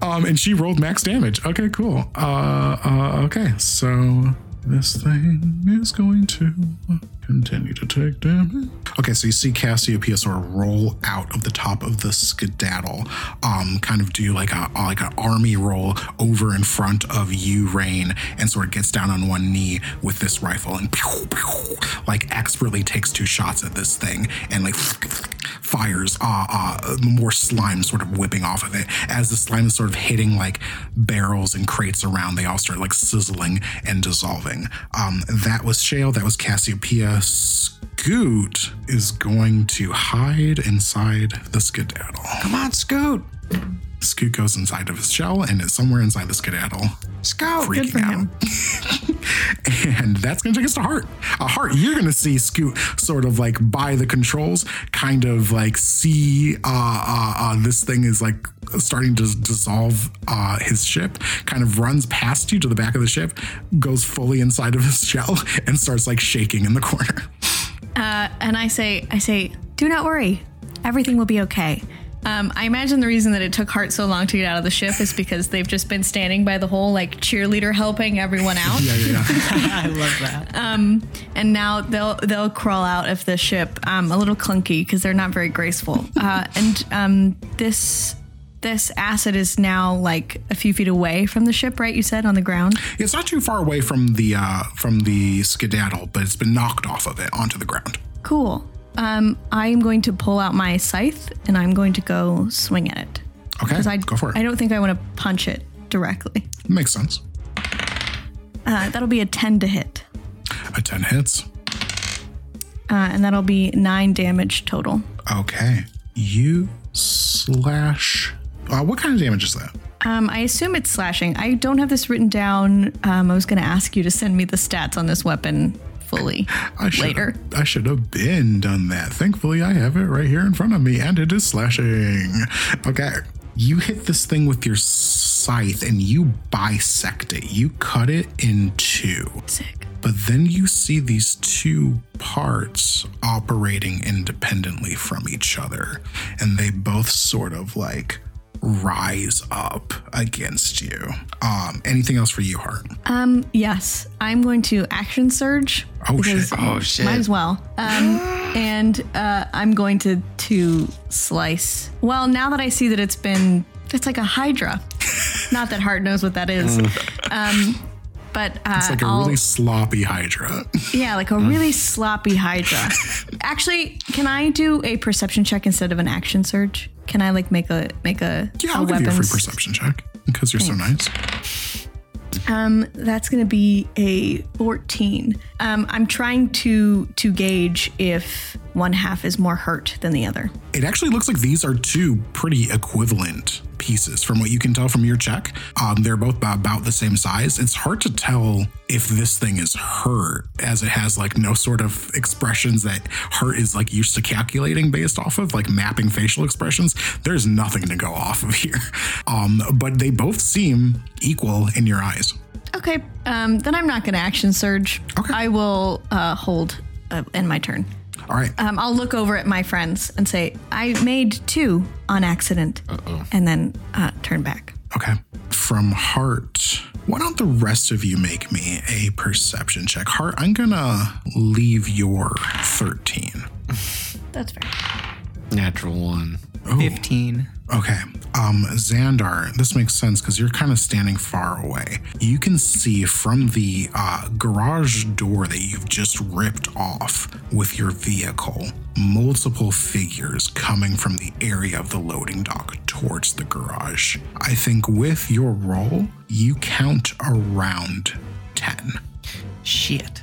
Um, and she rolled max damage. Okay, cool. Uh, uh, okay, so this thing is going to continue to take damage. Okay, so you see Cassiopeia sort of roll out of the top of the skedaddle, um, kind of do like a like an army roll over in front of you, Raine, and sort of gets down on one knee with this rifle and pew, pew, like expertly takes two shots at this thing and like fires uh, uh, more slime sort of whipping off of it. As the slime is sort of hitting like barrels and crates around they all start like sizzling and dissolving. Um, that was shale that was cassiopeia scoot is going to hide inside the skedaddle Come on, Scoot. Scoot goes inside of his shell and is somewhere inside the skedaddle Scout. freaking for him. out. and that's going to take us to Hart. A Hart, you're going to see Scoot sort of like by the controls, kind of like see uh, uh, uh, this thing is like starting to dissolve uh, his ship, kind of runs past you to the back of the ship, goes fully inside of his shell, and starts like shaking in the corner. Uh, and I say, I say, do not worry, everything will be okay. Um, I imagine the reason that it took Hart so long to get out of the ship is because they've just been standing by the hole, like cheerleader helping everyone out. Yeah, yeah, yeah. I love that. and now they'll they'll crawl out of the ship um, a little clunky because they're not very graceful. Uh, and um, this this acid is now like a few feet away from the ship, right? You said on the ground. it's not too far away from the uh, from the skedaddle, but it's been knocked off of it onto the ground. Cool. Um, I'm going to pull out my scythe and I'm going to go swing at it. Okay, Because I go for it. I don't think I want to punch it directly. Makes sense. Uh, that'll be a 10 to hit, A 10 hits. uh, and that'll be nine damage total. Okay. You slash. Uh, what kind of damage is that? Um, I assume it's slashing. I don't have this written down. Um, I was going to ask you to send me the stats on this weapon fully I should later. I should have been done that. Thankfully, I have it right here in front of me, and it is slashing. Okay. You hit this thing with your scythe and you bisect it. You cut it in two. Sick. But then you see these two parts operating independently from each other, and they both sort of like rise up against you. Um, anything else for you, Hart? Um, yes, I'm going to action surge. Oh, shit. Oh, shit. Might as well. Um, and uh, I'm going to to slice. Well, now that I see that it's been, it's like a hydra. Not that Hart knows what that is. Um, but uh, It's like a I'll- really sloppy Hydra. yeah, like a really sloppy hydra. Actually, can I do a perception check instead of an action surge? Can I like make a make a, Yeah, a I'll give you a free perception check because you're so nice. Um, that's gonna be a 14. Um, I'm trying to to gauge if one half is more hurt than the other. It actually looks like these are two pretty equivalent pieces from what you can tell from your check. Um, they're both about, the same size. It's hard to tell if this thing is hurt as it has like no sort of expressions that hurt is like used to calculating based off of, like mapping facial expressions. There's nothing to go off of here. Um, but they both seem equal in your eyes. Okay, um, then I'm not gonna action surge. Okay. I will uh, hold uh, in my turn. All right. Um, I'll look over at my friends and say, I made two on accident. And then uh, turn back. Okay. From Hart, why don't the rest of you make me a perception check? Hart, I'm gonna leave your 13. That's fair. Natural one. 15. Okay. Um, Xandar, this makes sense because you're kind of standing far away. You can see from the uh, garage door that you've just ripped off with your vehicle multiple figures coming from the area of the loading dock towards the garage. I think with your roll, you count around 10. Shit.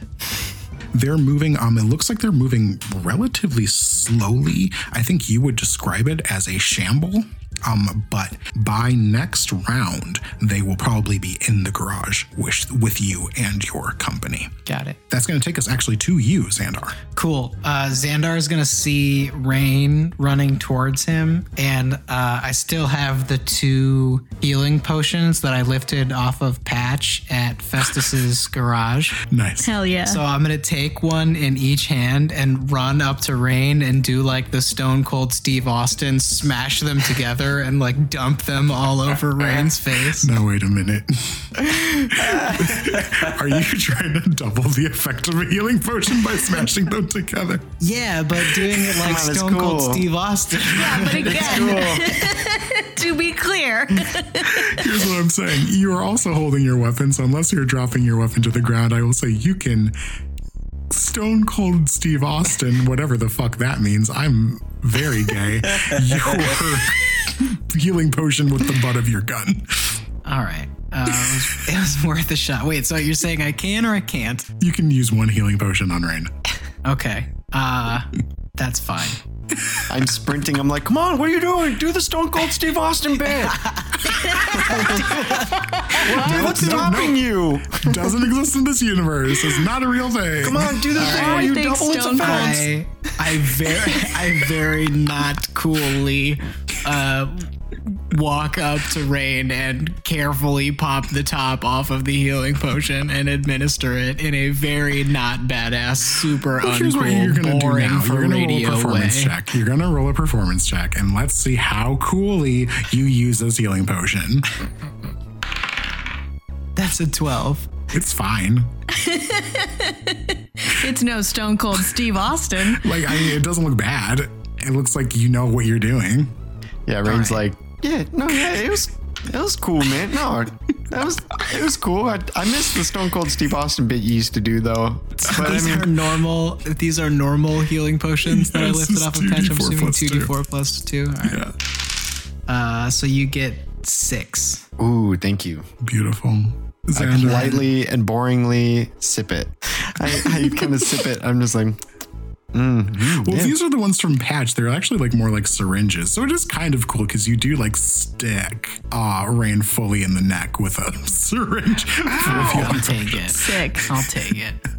They're moving, um, it looks like they're moving relatively slowly. I think you would describe it as a shamble. Um, but by next round, they will probably be in the garage with, with you and your company. Got it. That's going to take us actually to you, Xandar. Cool. Uh, Xandar is gonna see Raine running towards him, and uh, I still have the two healing potions that I lifted off of Patch at Festus's garage. Nice. Hell yeah. So I'm gonna take one in each hand and run up to Raine and do like the Stone Cold Steve Austin, smash them together and like dump them all over Raine's face. Now, wait a minute. Are you trying to double the effect of a healing potion by smashing them together? Yeah, but doing it like on, it's Stone Cold. Steve Austin. Yeah, but again, to be clear, Here's what I'm saying. You are also holding your weapon, so unless you're dropping your weapon to the ground, I will say you can Stone Cold Steve Austin, whatever the fuck that means. I'm very gay. your healing potion with the butt of your gun. All right. Uh, it, was, it was worth a shot. Wait, so you're saying I can or I can't? You can use one healing potion on Raine. Okay. Uh, that's fine. I'm sprinting. I'm like, come on, what are you doing? Do the Stone Cold Steve Austin bit. What- What's no, stopping no. you? Doesn't exist in this universe. It's not a real thing. Come on, do the thing where I you think double its Stone Cold- effects. I I very I very not coolly uh walk up to Raine and carefully pop the top off of the healing potion and administer it in a very not badass, super Well, here's what you're uncool, gonna do boring now. for You're gonna roll a radio way. performance check. You're gonna roll a performance check, and let's see how coolly you use this healing potion. That's a twelve. It's fine. it's no Stone Cold Steve Austin. Like, I mean, it doesn't look bad. It looks like you know what you're doing. Yeah, Raine's All right. like, yeah, no, yeah, it was, it was cool, man. No, that was, it was cool. I, I missed the Stone Cold Steve Austin bit you used to do though. But I these are mean, normal. These are normal healing potions that I Yes, lifted off of patch. I'm assuming plus two two. d four plus two. All right. Yeah. Uh, so you get six. ooh, thank you. Beautiful. I Xandar, politely and boringly sip it. I, I kind of sip it. I'm just like, Well, these are the ones from Patch. They're actually like more like syringes. So it is kind of cool because you do like stick uh, Raine fully in the neck with a syringe. full of I'll take it. Sick. I'll take it.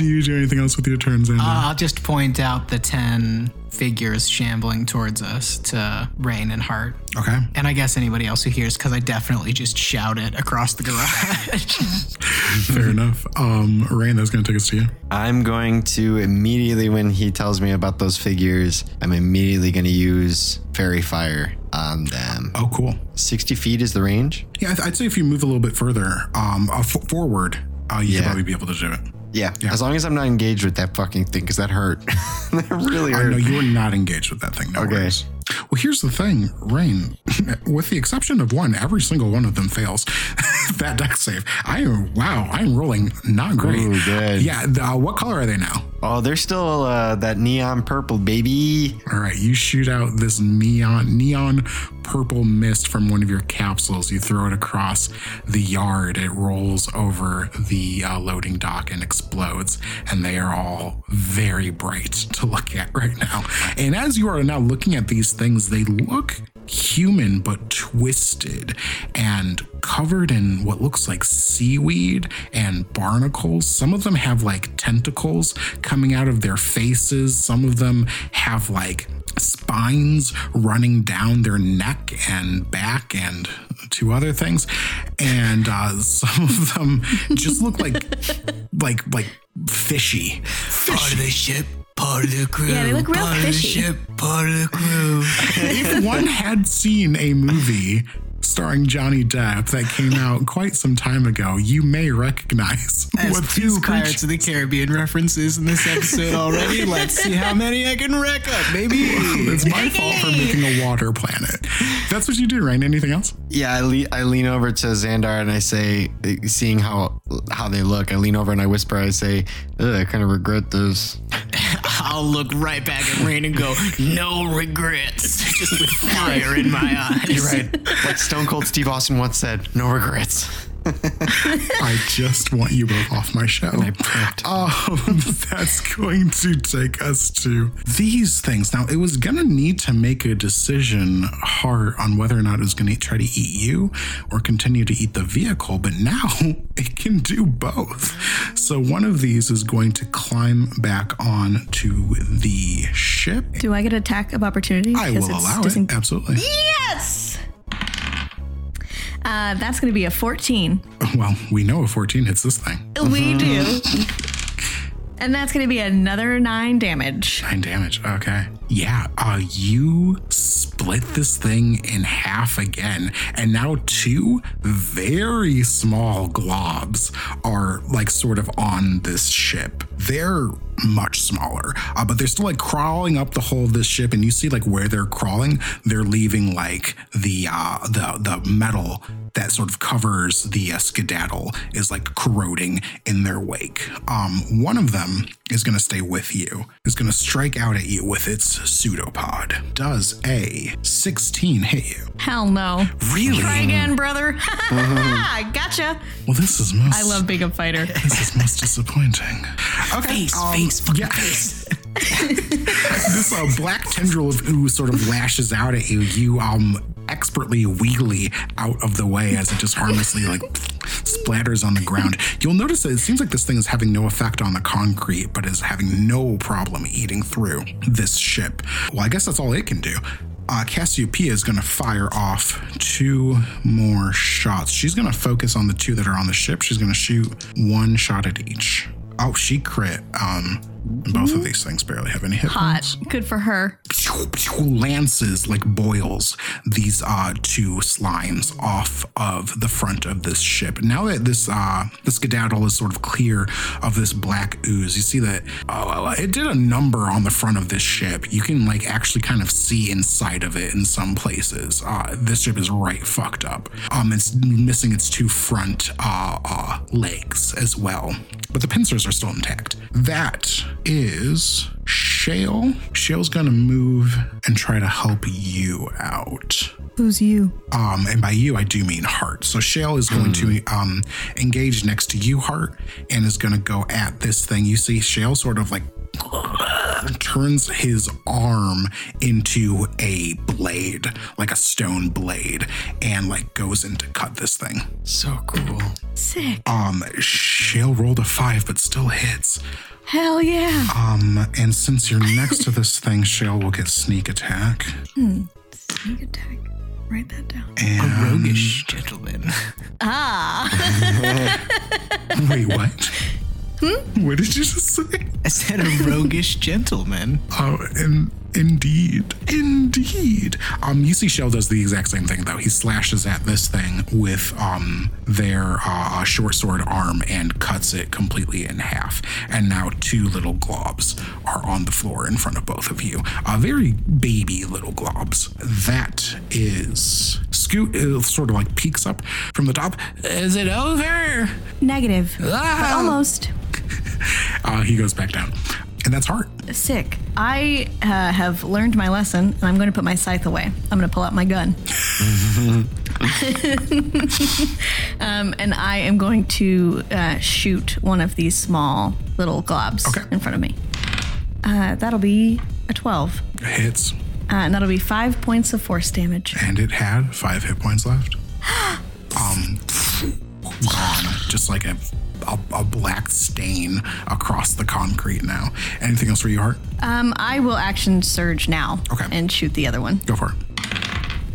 do you do anything else with your turns, Xandar? Uh, I'll just point out the 10 figures shambling towards us to Raine and Hart. okay. And I guess anybody else who hears, because I definitely just shout it across the garage. Fair enough. Um, Raine, that's going to take us to you. I'm going to immediately, when he tells me about those figures, I'm immediately going to use Fairy Fire on them. Oh, cool. 60 feet is the range? Yeah, I'd- I'd say if you move a little bit further um, uh, f- forward, uh, you Yeah. should probably be able to do it. Yeah. As long as I'm not engaged with that fucking thing, because that hurt. that really I know you are not engaged with that thing. No Okay. worries. Well, here's the thing, Raine. with the exception of one, every single one of them fails that dex save. I wow. I'm rolling not great. Ooh, good. Yeah. the- uh, what color are they now? Oh, they're still uh, that neon purple, baby. All right, you shoot out this neon neon purple mist from one of your capsules. You throw it across the yard. It rolls over the uh, loading dock and explodes. And they are all very bright to look at right now. And as you are now looking at these things, they look human but twisted and covered in what looks like seaweed and barnacles. Some of them have like tentacles coming out of their faces. Some of them have like spines running down their neck and back and two other things and uh, some of them just look like like like fishy part of the ship, part of the crew. Yeah, they look real part fishy. of the ship, part of the crew. if one had seen a movie starring Johnny Depp that came out quite some time ago, you may recognize As what two these Pirates of the Caribbean references in this episode already. Let's see how many I can rack up, baby. It's my fault for making a water planet. That's what you do, right? Anything else? Yeah, I, le- I lean over to Xandar and I say, seeing how how they look, I lean over and I whisper, I say, I kind of regret this. I'll look right back at Raine and go, no regrets. Just with fire in my eyes. You're right. like Stone Cold Steve Austin once said, no regrets. I just want you both off my show. Um, that's going to take us to these things. Now, it was going to need to make a decision hard on whether or not it was going to try to eat you or continue to eat the vehicle, but now it can do both. So one of these is going to climb back on to the ship. Do I get attack of opportunity? I will allow disen- it. Absolutely. Yes. Uh, that's going to be a 14. Well, we know a 14 hits this thing. We do. And that's going to be another nine damage. Nine damage. Okay. Yeah. Uh, you split this thing in half again, and now two very small globs are like sort of on this ship. They're much smaller, uh, but they're still like crawling up the hull of this ship, and you see like where they're crawling, they're leaving like the uh, the the metal that sort of covers the uh, skedaddle is like corroding in their wake. Um, one of them is going to stay with you, is going to strike out at you with its pseudopod. Does a 16 hit you? Hell no. Really? Try again, brother. gotcha. Well, this is most. I love being a fighter. This is most disappointing. Okay. Face, um, face, fucking yeah. face. this uh, black tendril of ooze sort of lashes out at you. You um expertly wheelie out of the way as it just harmlessly like splatters on the ground. You'll notice that it seems like this thing is having no effect on the concrete, but is having no problem eating through this ship. Well, I guess that's all it can do. Uh, Cassiopeia is going to fire off two more shots. She's going to focus on the two that are on the ship. She's going to shoot one shot at each. Oh, she crit. Um, both of these things barely have any hit points Hot. Good for her. lances like boils these uh two slimes off of the front of this ship. Now that this uh the skedaddle is sort of clear of this black ooze, you see that uh, it did a number on the front of this ship. You can like actually kind of see inside of it in some places. Uh this ship is right fucked up. Um it's missing its two front uh, uh legs as well. But the pincers are still intact. That is Shale. Shale's gonna move and try to help you out. Who's you? Um, and by you, I do mean Hart. So Shale is going to um, engage next to you, Hart, and is going to go at this thing. You see Shale sort of like turns his arm into a blade, like a stone blade, and like goes in to cut this thing. So cool. Sick. Um, Shale rolled a five, but still hits. Hell yeah. Um, and since you're next to this thing, Shale will get sneak attack. Hmm. Sneak attack. Write that down. And Roguish gentleman. Ah. Wait, what? Hmm? What did you just say? I said a roguish gentleman. Oh, in, indeed, indeed. Um, you see, Shell does the exact same thing though. He slashes at this thing with um their uh, short sword arm and cuts it completely in half. And now two little globs are on the floor in front of both of you. Uh, very baby little globs. That is Scoot. uh, sort of like peeks up from the top. Is it over? Negative. Ah! almost. Uh, he goes back down, and that's Hart. Sick. I uh, have learned my lesson, and I'm going to put my scythe away. I'm going to pull out my gun. um, and I am going to uh, shoot one of these small little globs Okay. in front of me. Uh, that'll be a 12. Hits. Uh, and that'll be five points of force damage. and it had five hit points left. um, gone, just like a, a a black stain across the concrete now. Anything else for you, Hart? Um, I will action surge now Okay. and shoot the other one. Go for it.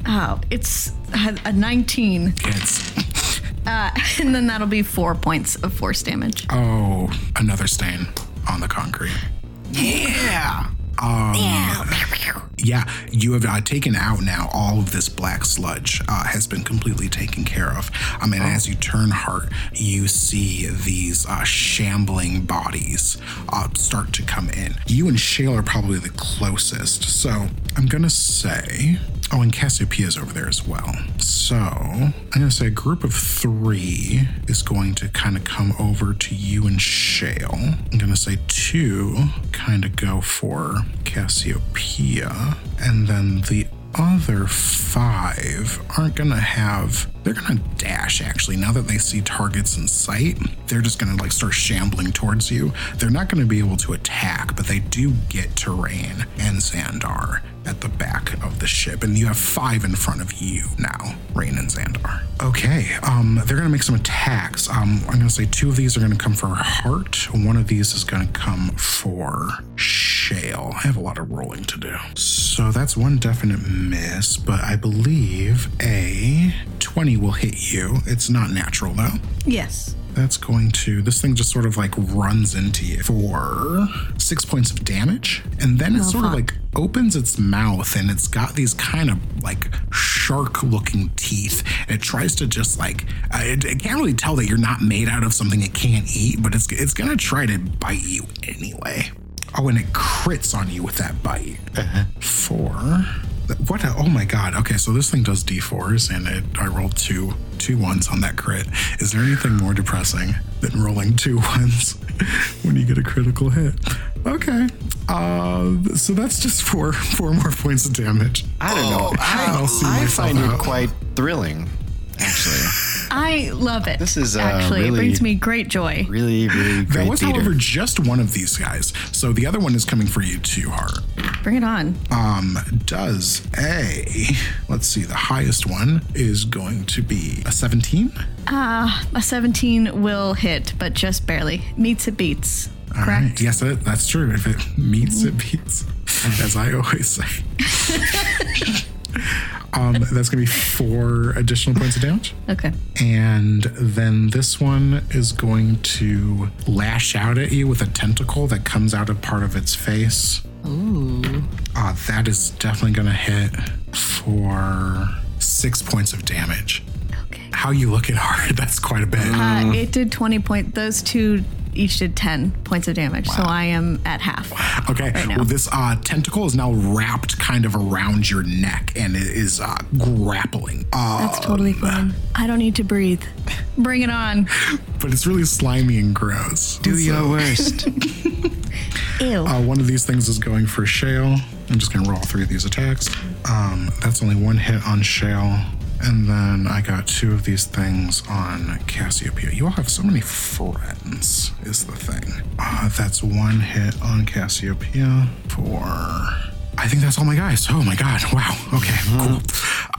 Oh, it's a, a 19. Hits. And then that'll be four points of force damage. Oh, another stain on the concrete. Yeah. Yeah, you have uh, taken out now all of this black sludge uh, has been completely taken care of. I mean, as you turn heart, you see these uh, shambling bodies uh, start to come in. You and Shale are probably the closest, so I'm gonna say. Oh, and Cassiopeia is over there as well. So I'm gonna say a group of three is going to kind of come over to you and Shale. I'm gonna say two kind of go for Cassiopeia, and then the other five aren't gonna have they're gonna dash actually. Now that they see targets in sight they're just gonna like start shambling towards you. They're not gonna be able to attack but they do get terrain and xandar at the back of the ship and you have five in front of you now rain and xandar. Okay um they're gonna make some attacks. Um i'm gonna say two of these are gonna come for heart. One of these is gonna come for shale. I have a lot of rolling to do. So that's one definite miss but i believe a 20 will hit you. It's not natural though. Yes. that's going to this thing just sort of like runs into you for six points of damage and then it sort of like opens its mouth and it's got these kind of like shark looking teeth. And it tries to just like uh, it, it can't really tell that you're not made out of something it can't eat but it's it's gonna try to bite you anyway. Oh and it crits on you with that bite. Four what a, oh my god. Okay so this thing does d4s and it, i rolled two two ones on that crit. Is there anything more depressing than rolling two ones when you get a critical hit? Okay uh so that's just four four more points of damage. I don't know. I'll see I, I myself find it quite thrilling, actually. I love it. This is, uh, actually it brings me great joy. Really, really there great was theater. however just one of these guys so the other one is coming for you too Hart. Bring it on. um, does a let's see the highest one is going to be a 17 Ah, A 17 will hit, but just barely. Meets it beats. All Correct. right. Yes, that, that's true. If it meets, it beats, as I always say. um, that's going to be four additional points of damage. Okay. And then this one is going to lash out at you with a tentacle that comes out of part of its face. Ooh. Uh, that is definitely going to hit for six points of damage. Okay. How you look at hard, that's quite a bit. Uh, it did 20 point. Those two each did 10 points of damage. So I am at half. Okay. Right now. well, this uh, tentacle is now wrapped kind of around your neck and it is uh, grappling. Uh, That's totally fine. I don't need to breathe. Bring it on. but it's really slimy and gross. Do your worst. Ew. Uh, one of these things is going for Shale. I'm just gonna roll all three of these attacks. Um, that's only one hit on Shale. And then I got two of these things on Cassiopeia. You all have so many friends, is the thing. Uh, that's one hit on Cassiopeia for. I think that's all my guys. Oh my god! Wow. Okay. Cool.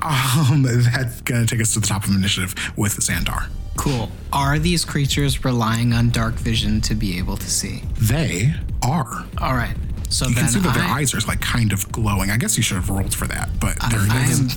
Um, that's gonna take us to the top of initiative with Xandar. Cool. Are these creatures relying on dark vision to be able to see? They are. All right. So You then can see that their I, eyes are like kind of glowing. I guess you should have rolled for that, but they're, I am,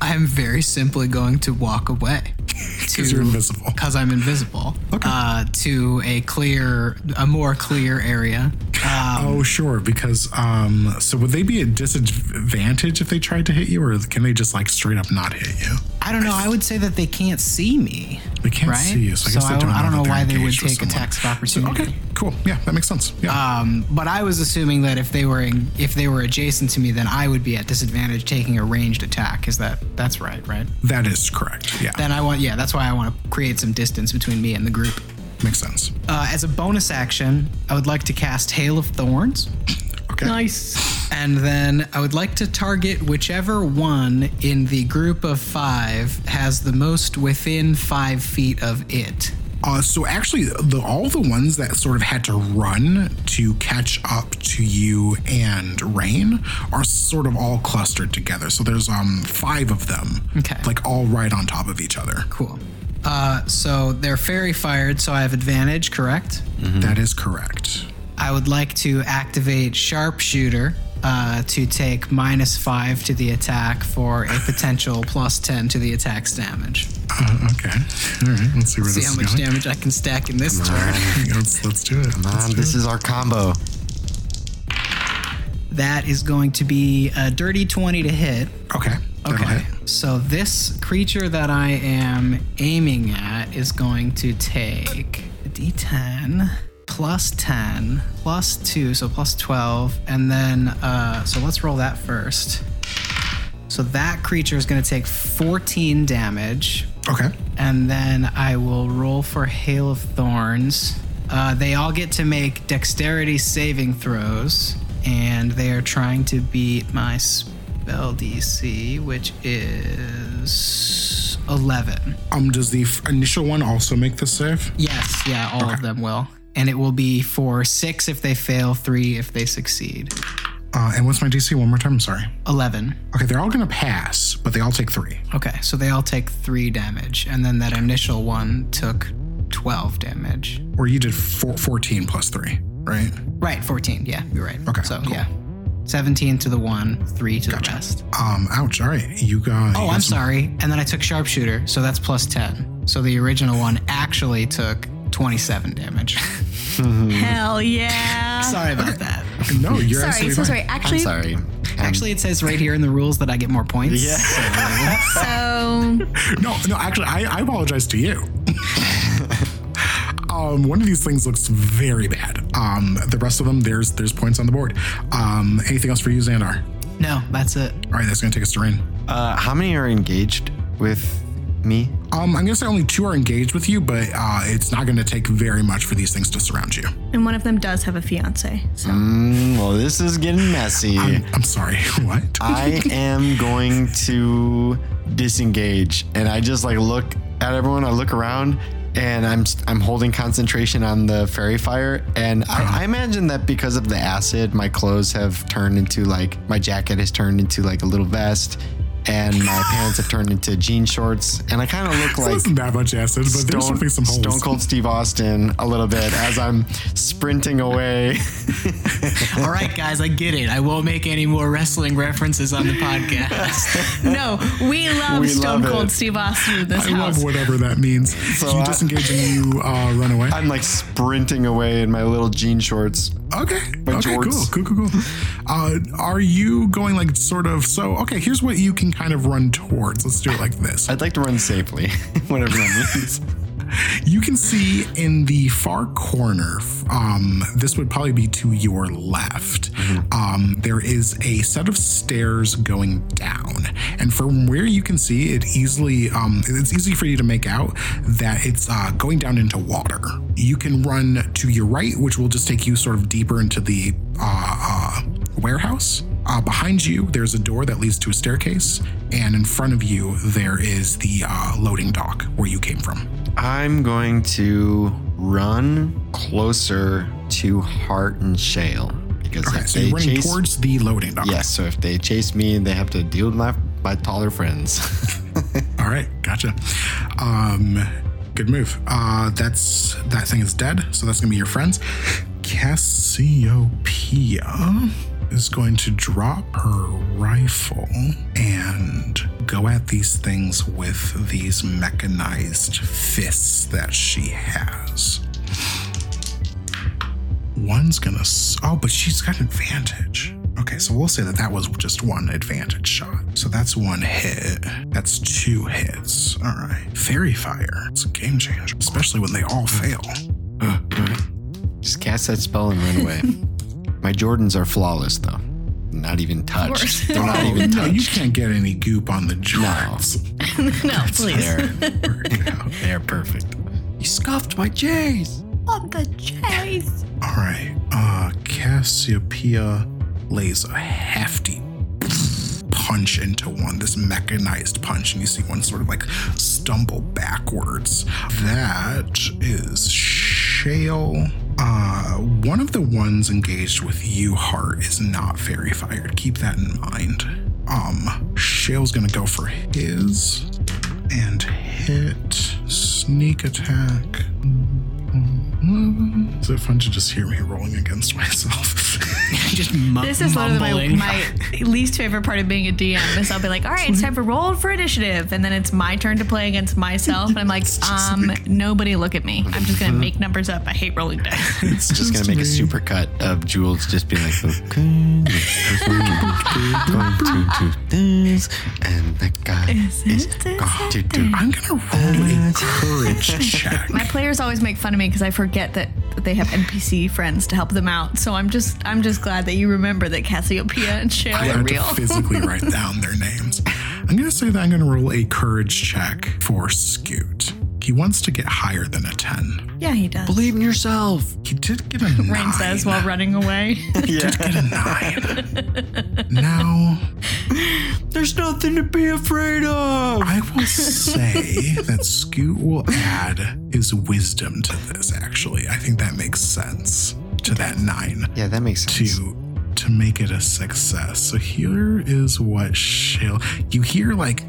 I am very simply going to walk away. because you're invisible. Because I'm invisible. Okay. Uh, to a clear, a more clear area. Uh, Oh, sure. Because um, so would they be at disadvantage if they tried to hit you, or can they just like straight up not hit you? I don't know. I would say that they can't see me. They can't right? see you, so I guess they I, don't I don't know know why they're would take a attacks of So, okay, cool. Yeah, that makes sense. Yeah. Um, but I was assuming that if they were in, if they were adjacent to me, then I would be at disadvantage taking a ranged attack. Is that that's right? Right. that is correct. Yeah, Then I want yeah. That's why I want to create some distance between me and the group. makes sense. Uh, as a bonus action, I would like to cast Hail of Thorns. Okay. Nice. And then I would like to target whichever one in the group of five has the most within five feet of it. Uh, so actually, the, all the ones that sort of had to run to catch up to you and Raine are sort of all clustered together. So there's um five of them, Okay. like all right on top of each other. Cool. Uh, so they're fairy fired, so I have advantage, correct? That is correct. I would like to activate Sharpshooter uh, to take minus five to the attack for a potential plus 10 to the attack's damage. Uh, okay. All right. Let's see where See this how is much going. damage I can stack in this turn. Let's, let's do it. Let's Um, this it. is our combo. That is going to be a dirty 20 to hit. okay. Okay. hit. So this creature that I am aiming at is going to take a d10 plus 10 plus 2, so plus 12. And then, uh, so let's roll that first. So that creature is going to take 14 damage. Okay. And then I will roll for Hail of Thorns. Uh, they all get to make dexterity saving throws, and they are trying to beat my spell DC, which is 11. Um, does the f- initial one also make the save? Yes, yeah, all of them will. And it will be for six if they fail, three if they succeed. Uh, and what's my DC? One more time. I'm sorry. 11. Okay, they're all gonna pass, but they all take three. Okay, so they all take three damage, and then that initial one took 12 damage. Or you did four, 14 plus three, right? Right, 14. Yeah, you're right. Okay, So, cool. yeah. 17 to the one, three to the rest. Um, ouch. All right, you got. Oh, you I'm some- sorry. And then I took sharpshooter, so that's plus 10. So the original one actually took 27 damage. Hell yeah. sorry about that. No, you're Sorry, absolutely so fine. sorry. I'm Actually, sorry. Um, Actually, it says right here in the rules that I get more points. Yeah. so No, no, actually, I, I apologize to you. um, one of these things looks very bad. Um, the rest of them, there's there's points on the board. Um, anything else for you, Xandar? No, that's it. All right, that's gonna take us to Raine. Uh, how many are engaged with me? Um, I'm gonna say only two are engaged with you, but uh, it's not gonna take very much for these things to surround you. and one of them does have a fiance. So Mm, well, this is getting messy. I'm, I'm sorry. What? I am going to disengage, and I just like look at everyone. I look around, and I'm I'm holding concentration on the fairy fire, and I, I imagine that because of the acid, my clothes have turned into like my jacket has turned into like a little vest, and my pants have turned into jean shorts, and I kind of look like. wasn't that much acid, but there's Stone, definitely some holes. Stone Cold Steve Austin a little bit as I'm sprinting away. All right, guys, I get it. I won't make any more wrestling references on the podcast. no, we love We Stone love Cold it. Steve Austin in this I house. love whatever that means. So you I- disengage and you uh, run away. I'm like sprinting away in my little jean shorts. Okay. My okay. jorts. Cool. Cool. Cool. Cool. Uh, are you going like sort of? So okay. Here's what you can kind of run towards. Let's do it like this. I'd like to run safely, whatever that means. you can see in the far corner, um, this would probably be to your left. Um, there is a set of stairs going down, and from where you can see, it easily um, it's easy for you to make out that it's uh, going down into water. You can run to your right, which will just take you sort of deeper into the uh, uh, warehouse. Uh, behind you, there's a door that leads to a staircase, and in front of you, there is the uh, loading dock where you came from. I'm going to run closer to Hart and Shale because Okay, if so they you're running chase, towards the loading dock. yes, so if they chase me, they have to deal with my my taller friends. All right, gotcha. Um, good move. Uh, that's that thing is dead, so that's gonna be your friends. Cassiopeia is going to drop her rifle and go at these things with these mechanized fists that she has. One's gonna. Oh, but she's got advantage. Okay, so we'll say that that was just one advantage shot. So that's one hit. That's two hits. All right. Fairy fire. It's a game changer, especially when they all fail. Just cast that spell and run away. my Jordans are flawless though. Not even touched. course. They're not Oh, even no, you can't get any goop on the Jordans. no, please. They're, they're perfect. You scuffed my J's. On the J's. All right. Uh, Cassiopeia lays a hefty punch into one, this mechanized punch, and you see one sort of like stumble backwards. That is Shale. Uh, one of the ones engaged with you, Hart, is not fairy fired. Keep that in mind. Um, Shale's gonna go for his and hit sneak attack. Is it fun to just hear me rolling against myself? Just mu- This is literally mumbling. my, my least favorite part of being a DM is I'll be like, all right, it's time for roll for initiative. And then it's my turn to play against myself. And I'm like, um, nobody look at me. I'm just going to make numbers up. I hate rolling dice. It's just gonna make a super cut of Jules just being like, okay, this person going to do this, and that guy is going to do. I'm gonna roll a courage check. My players always make fun of me because I forget that they have NPC friends to help them out. So I'm just I'm just glad that you remember that Cassiopeia and Shale I are had real. to physically write down their names. I'm gonna say that I'm gonna roll a courage check for Scoot. He wants to get higher than a 10. yeah, he does. Believe in yourself. He did get a 9. Raine says while running away. He did get a 9. now, There's nothing to be afraid of. I will say that Scoot will add his wisdom to this, actually. I think that makes sense to that 9. Yeah, that makes sense. to to make it a success. So here is what Shale you hear like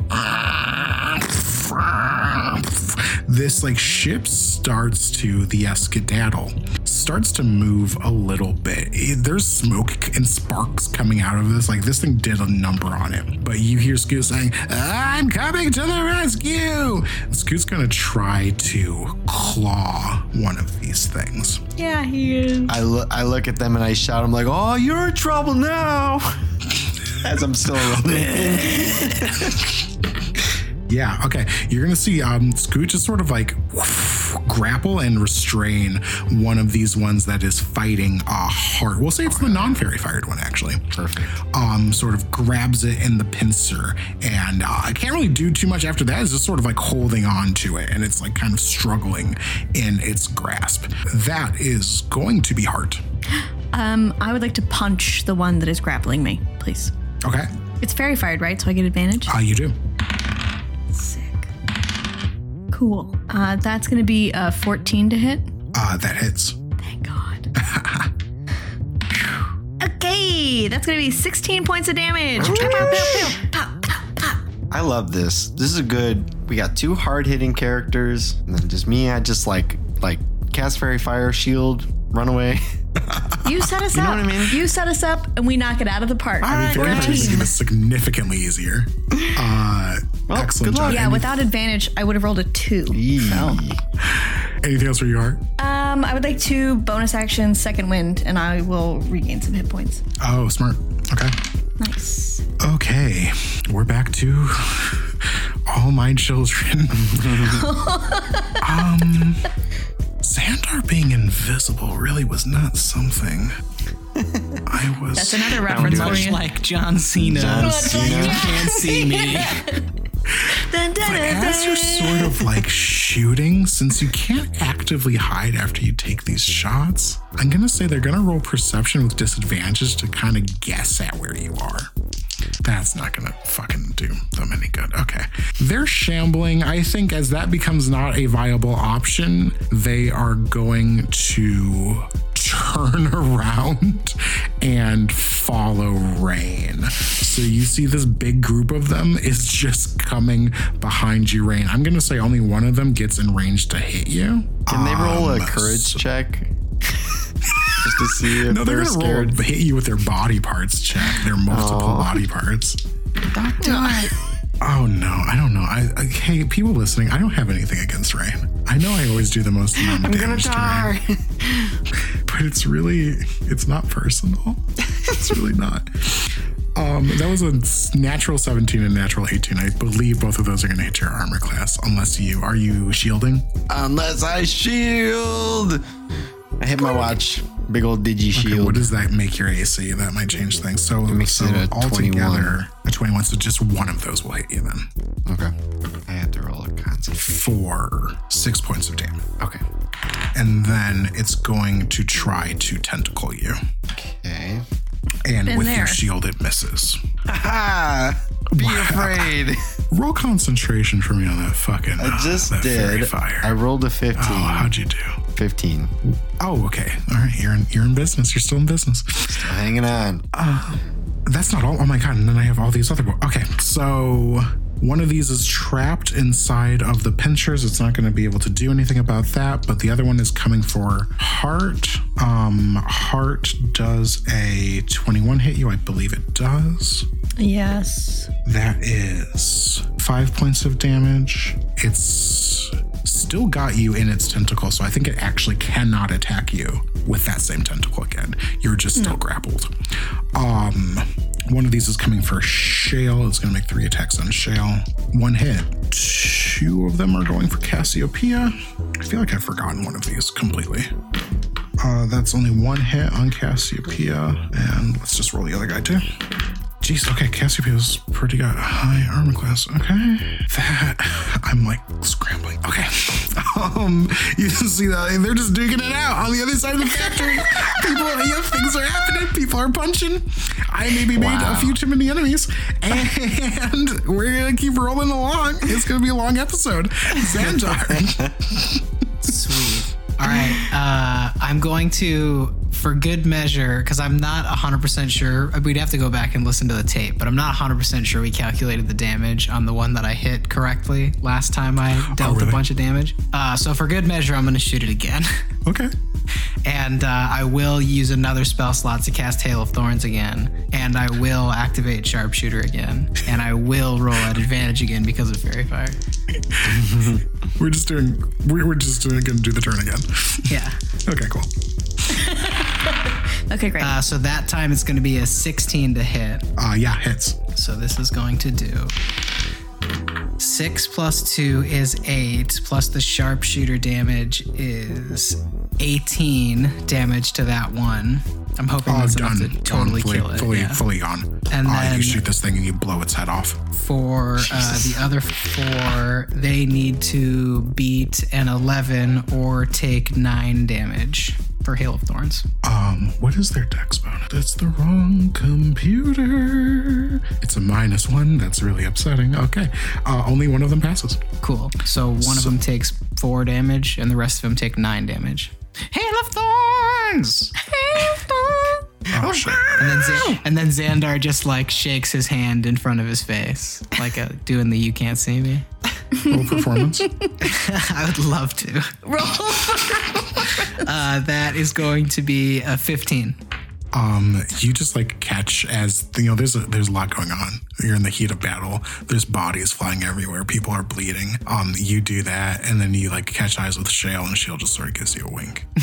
this like ship starts to the escadaddle starts to move a little bit. It- there's smoke and sparks coming out of this. Like this thing did a number on it. But you hear Scoot saying, I'm coming to the rescue. Scoot's gonna try to claw one of these things. yeah, he is. I look, I look at them and I shout. I'm like, "Oh, you're in trouble now!" As I'm still rolling. Yeah, okay. You're gonna see um Scoot just sort of like grapple and restrain one of these ones that is fighting a Hart. We'll say it's the non-fairy fired one actually. Perfect. Um, sort of grabs it in the pincer, and uh, I can't really do too much after that. It's just sort of like holding on to it, and it's like kind of struggling in its grasp. That is going to be Hart. Um, I would like to punch the one that is grappling me, please. Okay, It's fairy fired, right? So I get advantage. uh, you do. Sick. Cool. Uh, that's gonna be a 14 to hit. Uh, that hits. Thank God. okay, that's gonna be 16 points of damage. Pow, pow, pow, pow, pow, pow, pow. I love this. This is a good. We got two hard hitting characters, and then just me. I just like like cast fairy fire shield, run away. You set us You know up. what I mean? You set us up, and we knock it out of the park. I mean, fairy We're a fire is gonna significantly easier. Uh, Well, excellent good job. Yeah, Any- without advantage, I would have rolled a two. So, Anything else for your Hart? um, I would like to bonus action second wind, and I will regain some hit points. Oh, smart. Okay. Nice. Okay, we're back to all my children. um, Xandar being invisible really was not something I was. That's another reference for you. like John Cena. John Cena. You can't see me. Dun, dun, dun, As you're sort of like shooting, since you can't actively hide after you take these shots, I'm gonna say they're gonna roll perception with disadvantage to kind of guess at where you are. That's not gonna fucking do them any good. Okay. They're shambling. I think as that becomes not a viable option, they are going to turn around and follow Raine. So you see this big group of them is just coming behind you, Raine. I'm gonna say only one of them gets in range to hit you. Can they roll a Um, courage check? Just to see if No, they're they're gonna scared. roll hit you with their body parts check. Their multiple body parts. Don't do it. Oh no, I don't know. I, I hey, people listening, I don't have anything against Raine. I know I always do the most amount of damage to Raine, but it's really it's not personal. it's really not. Um, that was a natural 17 and natural 18. I believe both of those are going to hit your armor class, unless you are you shielding. Unless I shield. I hit my watch. Big old digi shield. Okay, what does that make your AC? That might change things. So, makes so it a 21. a 21. So just one of those will hit you then okay. I have to roll a concentration. Four, six points of damage. Okay. and then it's going to try to tentacle you. Okay. And Been with there. your shield, it misses. Ha! Be afraid. Roll concentration for me on that fucking. I uh, just that fairy did. fire. I rolled a 15. oh, how'd you do? 15. Oh, okay. All right, you're in you're in business. You're still in business. Still Hanging on. Um, that's not all. Oh my god! And then I have all these other. Okay, so one of these is trapped inside of the pinchers. It's not going to be able to do anything about that. But the other one is coming for Hart. Um, Hart does a 21 hit you. I believe it does. Yes. That is five points of damage. It's still got you in its tentacle, so I think it actually cannot attack you with that same tentacle again. You're just still grappled. Um, one of these is coming for Shale. It's going to make three attacks on Shale. One hit. Two of them are going for Cassiopeia. I feel like I've forgotten one of these completely. Uh, that's only one hit on Cassiopeia, and let's just roll the other guy too. Jeez, okay, Cassiopeia's pretty got high armor class. Okay. That I'm like scrambling. Okay. Um, you can see that they're just digging it out on the other side of the factory. People, yeah, things are happening. People are punching. I maybe made a few too many enemies, and we're gonna keep rolling along. It's gonna be a long episode. Xandar. Sweet. All right. Uh, I'm going to, for good measure, because I'm not 100% sure. We'd have to go back and listen to the tape, but I'm not 100% sure we calculated the damage on the one that I hit correctly last time I dealt really? a bunch of damage. Uh, so, for good measure, I'm going to shoot it again. okay. and uh, I will use another spell slot to cast Hail of Thorns again, and I will activate Sharpshooter again, and I will roll at advantage again because of Fairy Fire. We're just doing. We're, we're just doing, gonna do the turn again. Yeah. Okay, cool. Okay, great. Uh, so that time it's going to be a 16 to hit. Uh, yeah, hits. So this is going to do 6 plus 2 is 8, plus the sharpshooter damage is 18 damage to that one. I'm hoping Oh, that's done. enough to totally fully, kill it. Fully, yeah. fully gone. And uh, then- you shoot this thing and you blow its head off. For uh, the other four, they need to beat an 11 or take 9 damage for Hail of Thorns. Um, what is their dex bonus? That's the wrong computer. It's a minus one. That's really upsetting. Okay. Uh, only one of them passes. Cool. So one of them takes 4 damage, and the rest of them take 9 damage. Hail of Thorns! Hail of Thorns! Oh shit. And then, Z- and then Xandar just like shakes his hand in front of his face, like a, doing the "You can't see me." Roll performance. I would love to. Roll. Uh, that is going to be a 15. um, you just like catch as you know. There's a there's a lot going on. You're in the heat of battle. There's bodies flying everywhere. People are bleeding. Um, you do that, and then you like catch eyes with Shale, and Shale just sort of gives you a wink.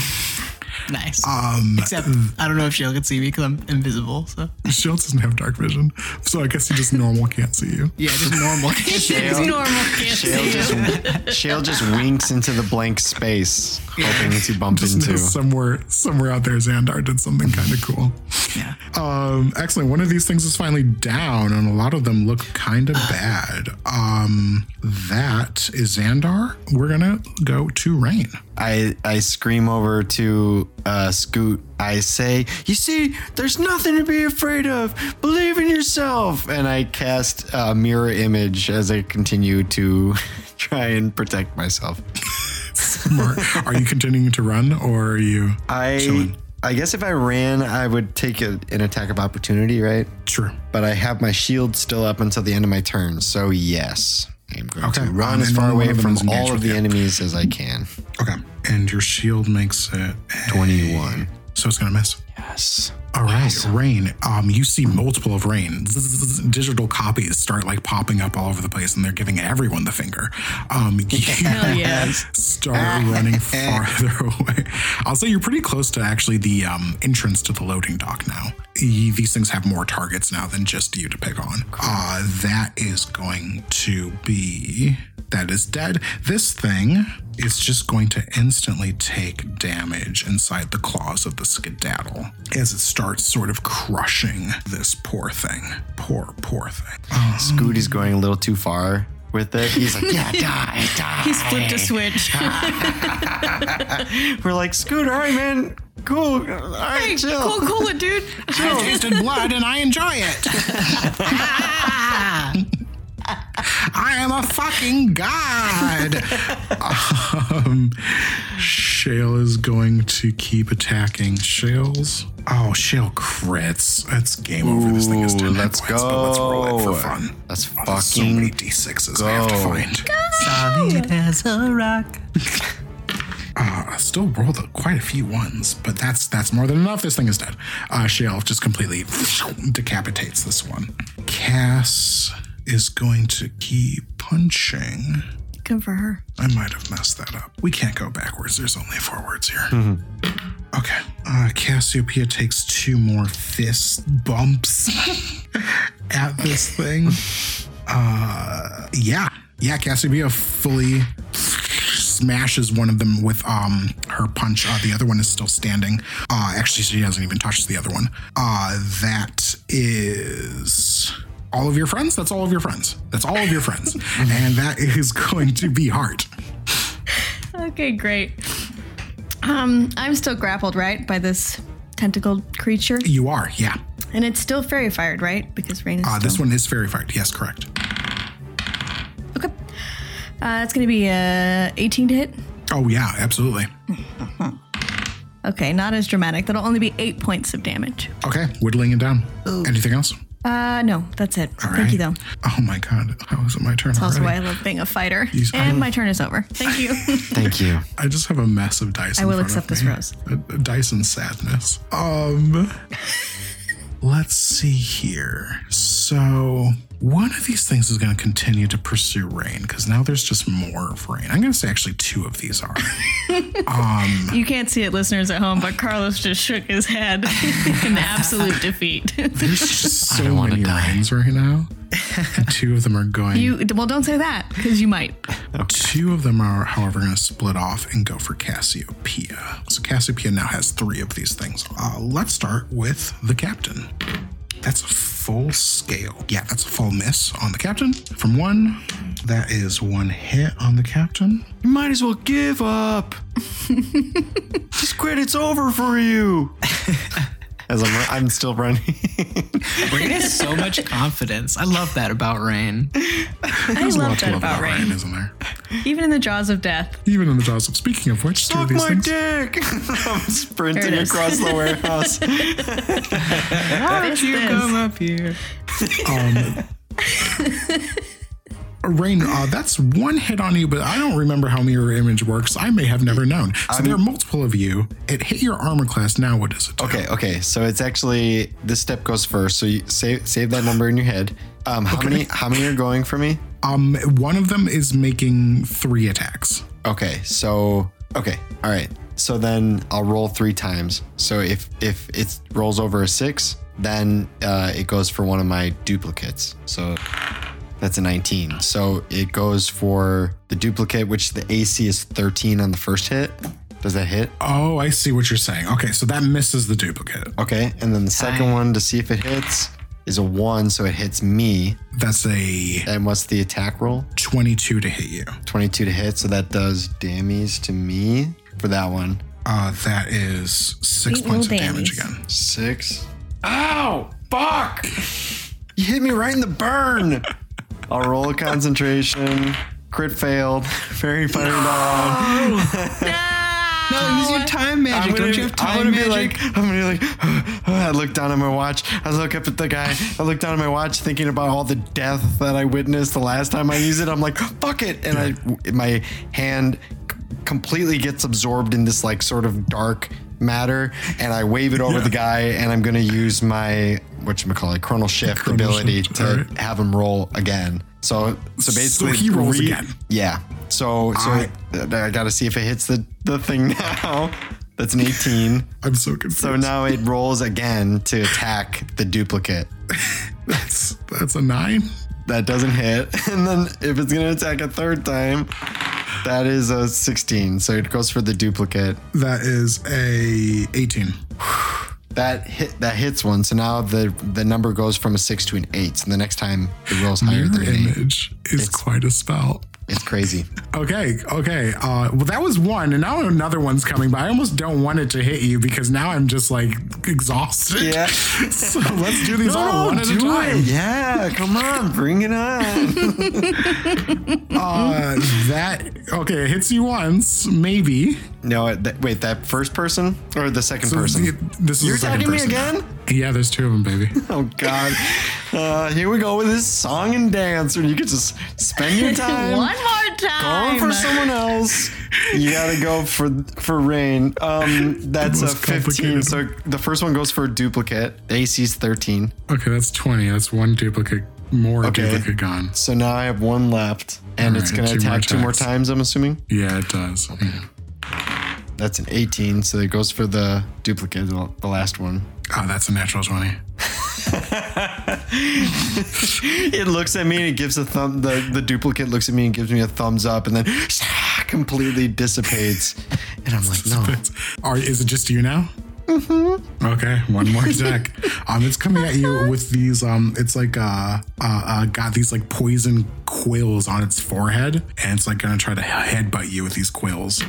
Nice. Um, Except I don't know if Shale can see me because I'm invisible. So Shale doesn't have dark vision, so I guess he just normal can't see you. yeah, just normal. It's normal. Can't Shale see just, Shale just winks into the blank space, hoping to bump Just into. somewhere, somewhere out there, Xandar did something kind of cool. yeah. Um, excellent. One of these things is finally down, and a lot of them look kind of bad. Um, that is Xandar. We're gonna go to Raine. I I scream over to uh, Scoot. I say, "You see, there's nothing to be afraid of. Believe in yourself." And I cast a mirror image as I continue to try and protect myself. Smart. are you continuing to run, or are you? I Chilling. I guess if I ran, I would take a, an attack of opportunity, right? Sure. But I have my shield still up until the end of my turn, so yes. I'm going Okay, to run um, as far away from all of the you. enemies as I can. Okay. And your shield makes it a- 21. So it's gonna miss. Yes. All right, Raine. Um, you see multiple of Raine. Digital copies start like popping up all over the place, and they're giving everyone the finger. Um, you yes. start running farther away. I'll say you're pretty close to actually the um, entrance to the loading dock now. Y- These things have more targets now than just you to pick on. Uh, that is going to be that is dead. This thing is just going to instantly take damage inside the claws of the skedaddle as it starts sort of crushing this poor thing. Poor, poor thing. Uh, Scooty's going a little too far with it. He's like, yeah, die, die. He's flipped a switch. We're like, Scoot, all right, man. Cool. All right, hey, chill. cool, cool it, dude. I tasted blood and I enjoy it. I am a fucking god. um, Shale is going to keep attacking. Shale's. Oh, Shale crits. It's game over. This thing is Ooh, 10 hit let's points, but let's roll it for fun. Let's Oh, there's so many fucking d6s I have to go. find. Solid as a rock. I still rolled a, quite a few ones, but that's that's more than enough. This thing is dead. Uh, Shale just completely decapitates this one. Cass is going to keep punching. Good for her. I might have messed that up. We can't go backwards. There's only forwards here. Okay. Uh, Cassiopeia takes two more fist bumps at this thing. Uh, yeah. Yeah, Cassiopeia fully smashes one of them with um her punch. Uh, the other one is still standing. Uh, actually, she hasn't even touched the other one. Uh, that is all of your friends. That's all of your friends. That's all of your friends, and that is going to be Hart. Okay, great. Um, I'm still grappled, right, by this tentacled creature, You are, yeah. and it's still fairy fired, right? Because Raine is Uh, still. this one is fairy fired. Yes, correct. Okay. Uh, it's gonna be a 18 to hit. Oh yeah, absolutely. Okay, not as dramatic. That'll only be eight points of damage. Okay, whittling it down. Anything else? Uh, no, that's it. All Thank you, though. Oh my god, how is it my turn That's Also, why I love being a fighter. He's- and don't- my turn is over. Thank you. Thank you. I just have a mess of dice. I in will front accept of this me. rose. A- a dice and sadness. Um, let's see here. So one of these things is going to continue to pursue Raine because now there's just more of Raine. I'm going to say actually two of these are. you can't see it, listeners at home, but Carlos just shook his head in absolute defeat. There's just so many die. Raines right now. And two of them are going. you well, don't say that because you might. Two of them are, however, going to split off and go for Cassiopeia. So Cassiopeia now has three of these things. Uh, let's start with the captain. That's a full scale. Yeah, that's a full miss on the captain. From one, that is one hit on the captain. You might as well give up. Just quit. It's over for you. As I'm, I'm still running. Raine has so much confidence. I love that about Raine. I There's a love lot to that love about Raine. isn't there? Even in the jaws of death. Even in the jaws of speaking of which, two of Suck these my things. dick. I'm sprinting it is. across the warehouse. How did you this. come up here? Um, Raine, uh, that's one hit on you, but I don't remember how mirror image works. I may have never known. So there are multiple of you. It hit your armor class. Now what does it do? Okay, okay. So it's actually this step goes first. So you save save that number in your head. Um, how many how many are going for me? Um, one of them is making three attacks. Okay, so okay, all right. So then I'll roll three times. So if if it rolls over a six, then uh, it goes for one of my duplicates. So that's a 19. So it goes for the duplicate, which the AC is 13 on the first hit. Does that hit? Oh, I see what you're saying. Okay, so that misses the duplicate. Okay. And then the second Tight. one to see if it hits is a one, so it hits me. That's a And what's the attack roll? 22 to hit you. 22 to hit, so that does damage to me for that one. Uh, that is six Eight points of little damage damage. again. Six. Ow! Fuck! You hit me right in the burn. I'll roll a concentration. Crit failed. Fairy fire dog. No, use your time magic. I'm gonna, Don't you have I'm time gonna be magic? like, I'm gonna be like, I look down at my watch. I look up at the guy. I look down at my watch, thinking about all the death that I witnessed the last time I used it. I'm like, fuck it, and I, my hand completely gets absorbed in this like sort of dark matter, and I wave it over Yeah. the guy, and I'm gonna use my what you call it, chronal shift Chronal ability shift, to alright. have him roll again. So, so basically, he rolls again. Yeah. So, so I- I, got to see if it hits the the thing now. That's an 18. I'm so confused. So now it rolls again to attack the duplicate. that's that's a nine. That doesn't hit. And then if it's going to attack a third time, that is a 16. So it goes for the duplicate. That is a 18. That hit that hits one. So now the the number goes from a 6 to an 8. So the next time it rolls higher Mirror than an 8. image is quite a spell. It's crazy. Okay, okay. Uh, well, that was one, and now another one's coming. But I almost don't want it to hit you because now I'm just like exhausted. Yeah. so let's do these all one at a do time. it. Yeah, come on, bring it on. Uh, that okay? It hits you once, maybe. no, that, wait, that first person or the second So person? the- This is You're the second attacking me again? Yeah, there's two of them, baby. Oh God! Uh, here we go with this song and dance, where you could just spend your time One more time. going for someone else. You gotta go for for Raine. Um, that's a fifteen. So the first one goes for a duplicate. AC's thirteen. Okay, that's 20. That's one duplicate, more Okay. duplicate gone. So now I have one left, and All it's gonna two more attack two more times. I'm assuming Yeah, it does. Yeah. that's an eighteen. So it goes for the duplicate, the the last one. Oh, that's a natural 20. It looks at me and it gives a thumb. The, the duplicate looks at me and gives me a thumbs up, and then completely dissipates. And I'm like, no. Are, is it just you now? Mm-hmm. Okay, one more attack. um, it's coming at you with these. Um, it's like uh, uh, uh, got these like poison quills on its forehead, and it's like gonna try to headbutt you with these quills.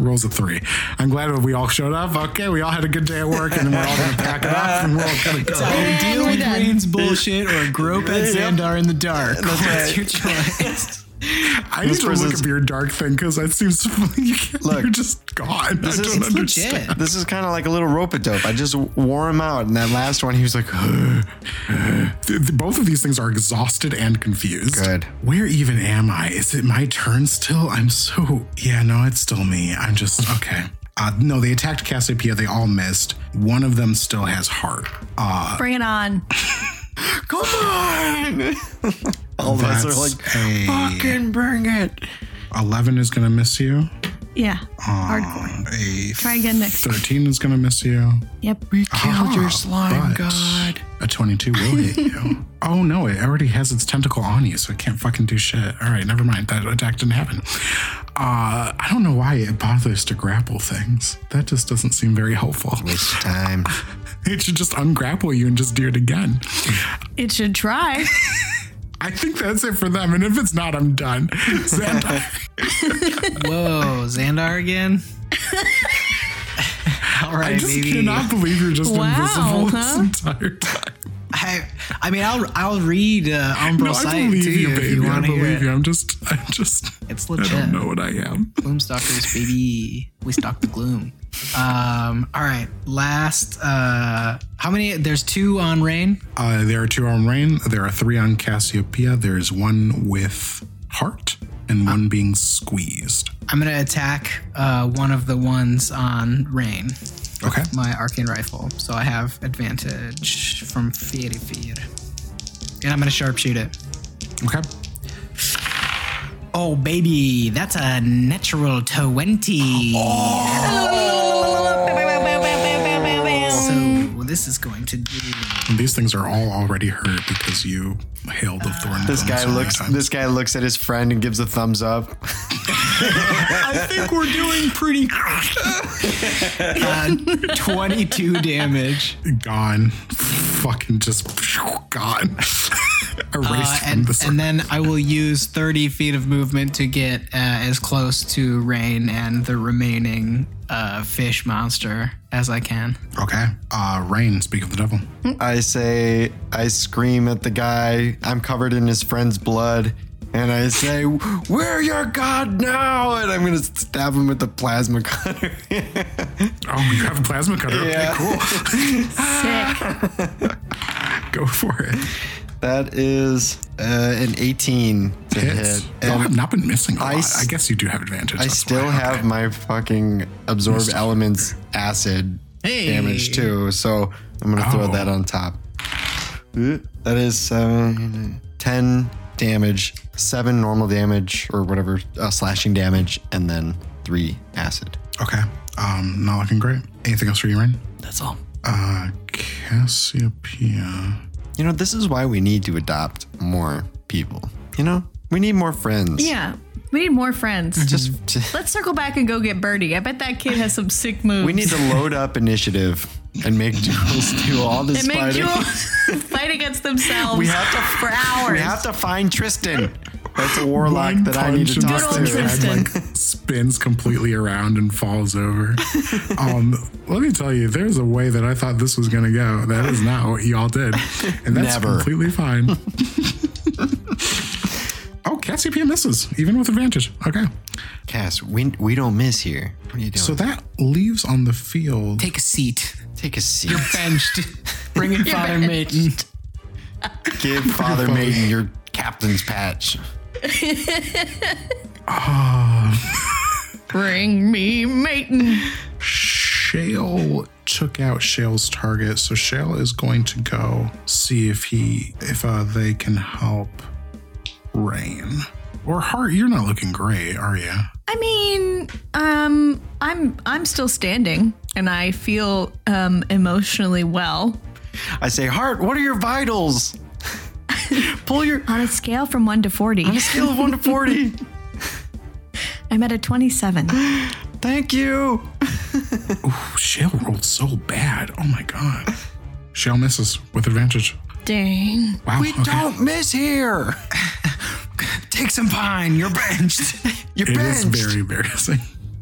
Rolls a three. I'm glad we all showed up. Okay, we all had a good day at work, and we're all gonna pack it up, and we're all gonna go. Either deal with done. Raine's bullshit or grope at Yep. Xandar in the dark. What's right. your choice? I need to look person's- up your dark thing because that seems you can't, Look, you're just gone. I this is- don't understand. legit. This is kind of like a little rope a dope. I just wore him out. And that last one, he was like, Th- th- Both of these things are exhausted and confused. Good. Where even am I? Is it my turn still? I'm so. Yeah, no, it's still me. I'm just. Okay. Uh, no, they attacked Cassiopeia. They all missed. One of them still has Hart. Uh, Bring it on. come on. All of us are That's like, a- fucking bring it. 11 is going to miss you. Yeah. Hardcore. Um, a Try again next. 13 is going to miss you. Yep. We killed your slime but god. A 22 will hit you. Oh no, it already has its tentacle on you, so it can't fucking do shit. All right, never mind. That attack didn't happen. Uh, I don't know why it bothers to grapple things. That just doesn't seem very helpful. Waste time. It should just ungrapple you and just do it again. It should try. I think that's it for them. And if it's not, I'm done. Xandar, Whoa, Xandar again? All right, I just baby. cannot believe you're just Wow, invisible huh? this entire time. I, I mean, I'll I'll read uh, Umbral No, Sight to you, you, if you I want to hear believe it. you. I'm just, I'm just, It's legit. I don't know what I am. Gloomstalkers, baby. We stalk the gloom. Um, all right, last. Uh, how many? There's two on Raine. Uh, there are two on Raine. There are three on Cassiopeia. There is one with Hart and one being squeezed. I'm gonna attack uh, one of the ones on Raine. Okay. My arcane rifle, so I have advantage from Fairy Fire. And I'm gonna sharpshoot it. Okay. Oh, baby, that's a natural 20. So this is going to do. And these things are all already hurt because you hailed the thorn. This guy so looks. This guy looks at his friend and gives a thumbs up. I think we're doing pretty. uh, 22 damage. gone. Fucking just gone. Erased Uh, from and, the circle. and then I will use 30 feet of movement to get uh, as close to Raine and the remaining uh, fish monster as I can. Okay. Uh, Raine, speak of the devil. I say. I scream at the guy. I'm covered in his friend's blood. And I say, "We're your god now!" And I'm gonna stab him with the plasma cutter. Oh, you have a plasma cutter. Yeah. Okay, cool. Sick. Go for it. That is uh, an 18 to Hits. hit. Y'all And have not been missing a I lot. s- I guess you do have advantage. I still why. have Okay. my fucking absorb elements acid Hey. damage too, so I'm gonna throw Oh. that on top. That is seven, 10 damage, seven normal damage or whatever uh, slashing damage, and then three acid. Okay. Um, not looking great. Anything else for you, Raine? That's all. Uh, Cassiopeia. You know, this is why we need to adopt more people. You know, we need more friends. Yeah. We need more friends. Mm-hmm. Just, Let's circle back and go get Birdie. I bet that kid has some sick moves. we need to load up initiative and make Jules do all this and make fighting. Jules fight against themselves We have to for hours. We have to find Tristan. That's a warlock One that I need to punch talk and Good to. head, like, spins completely around and falls over. um, let me tell you, there's a way that I thought this was going to go. That is not what y'all did. And that's Never. completely fine. oh, Cassiopeia misses, even with advantage. Okay. Cass, we we don't miss here. What are you doing? So that leaves on the field. Take a seat. Take a seat. You're benched. Bring in Father benched. Maiden. Give Father Maiden your captain's patch. Bring me Maiden. Shale took out Shale's target, so Shale is going to go see if he if uh, they can help Raine. Or Hart, you're not looking great, are you? I mean, um, I'm I'm still standing and I feel um emotionally well. I say, Hart, what are your vitals? Pull your On a scale from one to forty, on a scale of one to forty. I'm at a twenty-seven. Thank you. Shale rolled so bad. Oh my god. Shale misses with advantage. Dang. Wow. We okay. don't miss here. Take some pine. You're benched. You're It is benched. very embarrassing.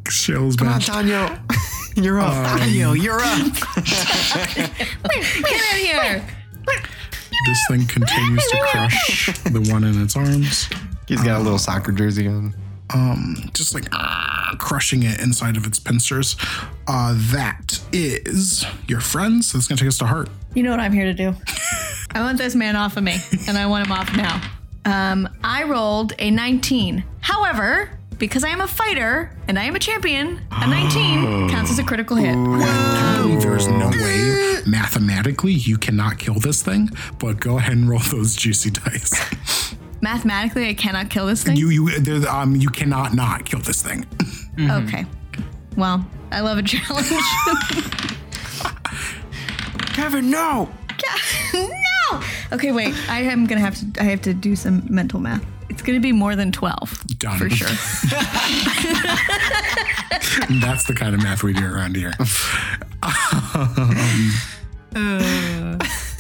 Shale's Come on, benched. Tanya. You're up. Um, Daniel, you're up. Get in here. This thing continues to crush the one in its arms. He's got a little soccer jersey on. Um, just like ah, crushing it inside of its pincers. Uh, that is your friend. So that's gonna take us to Hart. You know what I'm here to do. I want this man off of me, and I want him off now. Um, I rolled a 19. However, because I am a fighter and I am a champion, a 19 counts as a critical hit. I there is no way mathematically you cannot kill this thing, but go ahead and roll those juicy dice. Mathematically, I cannot kill this thing. you you there, um you cannot not kill this thing. Okay. Well, I love a challenge. Kevin, no. no. Okay, wait. I am gonna have to. I have to do some mental math. It's gonna be more than 12 Done. for sure. That's the kind of math we do around here.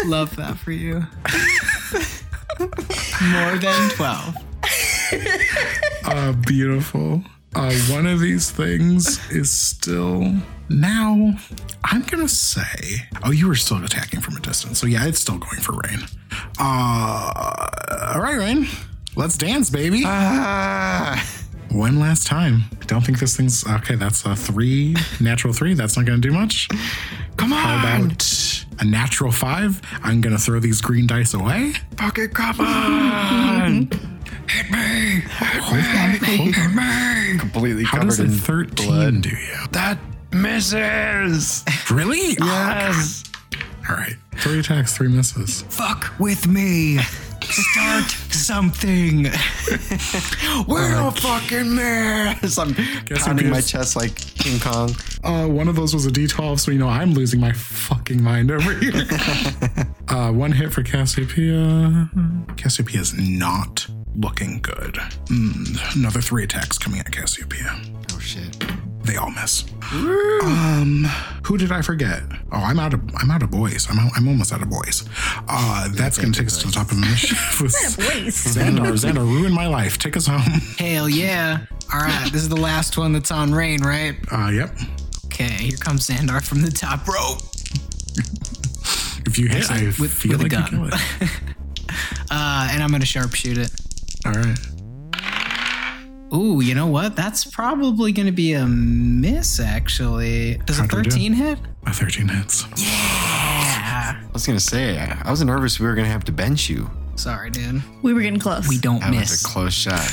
Love that for you. More than 12. Uh, beautiful. Uh, one of these things is still now. I'm gonna say, oh, you were still attacking from a distance, so yeah, it's still going for Raine. Uh, all right, Raine. Let's dance, baby. Ah. One last time. Don't think this thing's okay. That's a three, natural three. That's not gonna do much. Come on. How about a natural five? I'm gonna throw these green dice away. Fucking come on. Hit me. Hold on, hold on. Completely How covered does a in 13 blood. do you? That misses. Really? Yes. All right. Three attacks, three misses. Fuck with me. Start something. We're a fucking mess. I'm pounding my chest like King Kong. Uh, one of those was a D12, so you know I'm losing my fucking mind over here. uh, one hit for Cassiopeia. Cassiopeia is not looking good. Mm, another three attacks coming at Cassiopeia. Oh shit. They all miss. Um, who did I forget? Oh, I'm out of I'm out of boys. I'm out, I'm almost out of boys. Uh, that's gonna take us to the top of the with Xandar, Xandar, ruined my life. Take us home. Hell yeah. All right, this is the last one that's on Raine, right? Uh, yep. Okay, here comes Xandar from the top rope. If you hit, I with- feel with a like you gun. kill it. Uh, and I'm gonna sharpshoot it. All right. Ooh, you know what? That's probably gonna be a miss, actually. Does a How'd we do? 13 hit? A 13 hits. Yeah. I was gonna say, I I was nervous we were gonna have to bench you. Sorry, dude. We were getting close. We don't That was miss. a close shot.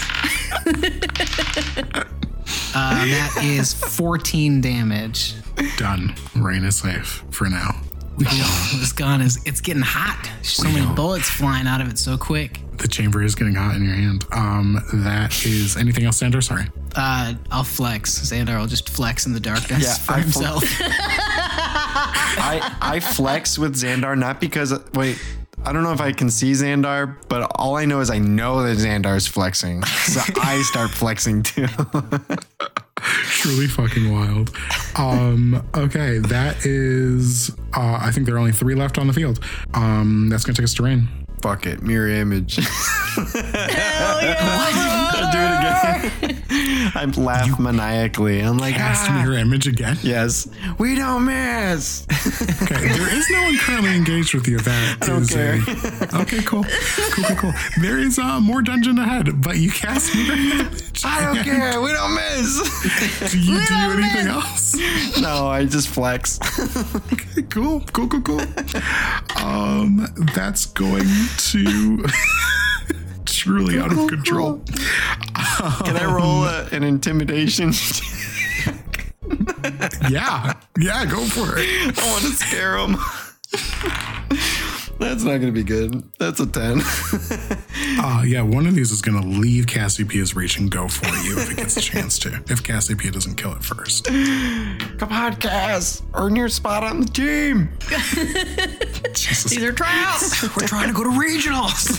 Uh, that is 14 damage. Done. Raine is safe for now. This gun is it's getting hot. So many bullets flying out of it so quick. The chamber is getting hot in your hand. Um, that is anything else, Xandar? Sorry. Uh, I'll flex. Xandar will just flex in the darkness Yeah, for I fl- himself. I I flex with Xandar not because wait. I don't know if I can see Xandar, but all I know is I know that Xandar's flexing. So I start flexing too. Truly fucking wild. Um, okay, that is. Uh, I think there are only three left on the field. Um, that's gonna take us to Raine. Fuck it, mirror image. Hell yeah. Do it again. I laugh maniacally. I'm like, Cast ah, mirror image again. yes, we don't miss. Okay, there is no one currently engaged with you. That don't is a- okay, cool, cool, cool, cool. There is uh, more dungeon ahead, but you cast mirror image. I don't care. We don't miss. Do you do anything else? no, I just flex. Okay, cool, cool, cool, cool. Um, that's going to truly out of control. Can I roll a, an intimidation? Yeah, yeah, go for it. I want to scare him. That's not going to be good. That's a 10. Uh, yeah, one of these is going to leave Cassiopeia's reach and go for you if it gets a chance to. If Cassiopeia doesn't kill it first. Come on, Cass. Earn your spot on the team. Jesus, These are trials. We're trying to go to regionals.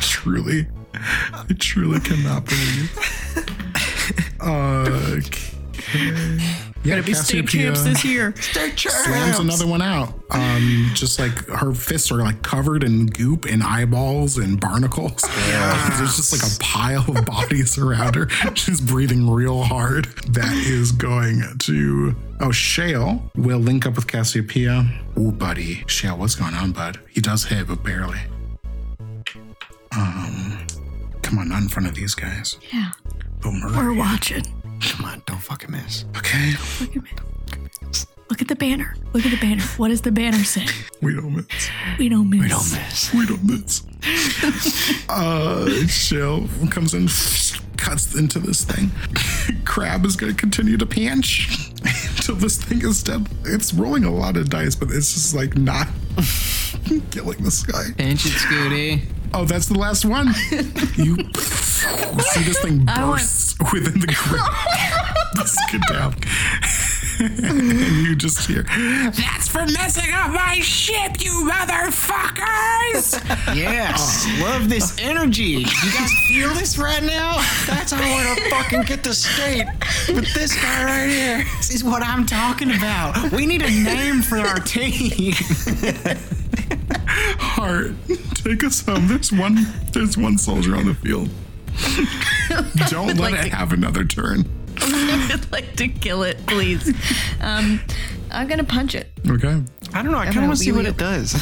truly, I truly cannot believe. Okay. Yeah, Gotta be state Cassiopeia champs this year. slams another one out. Um, just like her fists are like covered in goop and eyeballs and barnacles. There's just like a pile of bodies around her. She's breathing real hard. That is going to. Oh, Shale will link up with Cassiopeia. Ooh, buddy. Shale, what's going on, bud? He does hit, but barely. Um, come on, not in front of these guys. Yeah. They'll We're watching. Come on, don't fucking miss. Okay, Look at me. Look at the banner. Look at the banner. What does the banner say? we don't miss. We don't miss. We don't miss. We don't miss. uh, Shale comes in, cuts into this thing. Crab is going to continue to pinch until this thing is dead. It's rolling a lot of dice, but it's just like not killing this guy. Pinch it, Scooty. Oh, that's the last one. You see this thing I want- bursts within the grip. Let's get down. and you just hear, That's for messing up my ship, you motherfuckers! Yes. Oh. Love this energy. You guys feel this right now? That's how we're gonna fucking get the state with this guy right here. This is what I'm talking about. We need a name for our team. Hart, take us home. There's one. There's one soldier on the field. Don't let like it to- have another turn. I'd like to kill it, please. Um, I'm gonna punch it. Okay. I don't know. I kind of want to see what it does.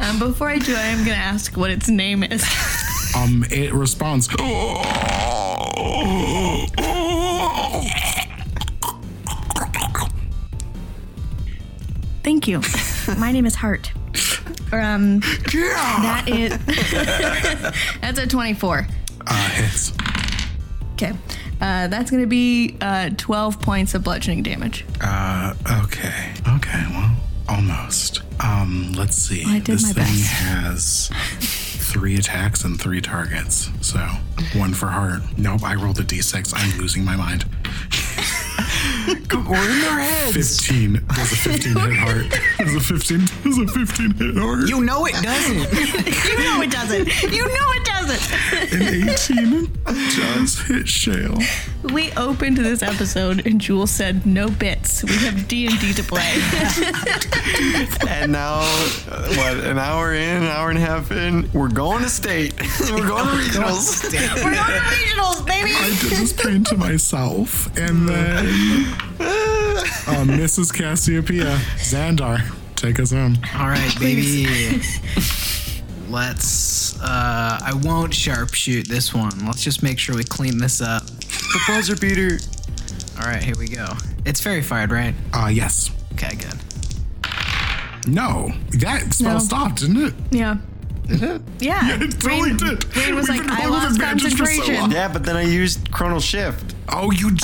Um, before I do I'm gonna ask what its name is. Um, it responds. Thank you. My name is Hart. Um, that is that's a 24. Uh, hits. Okay, uh, that's gonna be uh, 12 points of bludgeoning damage. Uh, okay. Okay. Well, almost. Um, let's see. I did this my thing best. has three attacks and three targets. So one for Hart. Nope, I rolled a d6. I'm losing my mind. Come on, in their heads. 15. Does a 15 hit Hart? Does a 15 does a 15 hit Hart? You know it doesn't. You know it doesn't. You know it doesn't. An 18 does hit Shale. We opened this episode and Jules said no bits. We have D and D to play. And now, uh, what, an hour in, an hour and a half in, we're going to state. we're going to regionals. We're going to regionals, baby. I did this pain to myself. And then uh, Mrs. Cassiopeia, Xandar, take us home. All right, baby. Let's. Uh, I won't sharpshoot this one. Let's just make sure we clean this up. the buzzer beater. All right, here we go. It's fairy fired, right? Uh, yes. Okay, good. No, that spell No. stopped, didn't it? Yeah. Did it? Yeah. It totally Raine, did. Raine was We've like, been I rolling lost advantage for so concentration. Yeah, but then I used Chronal Shift. Oh, you did.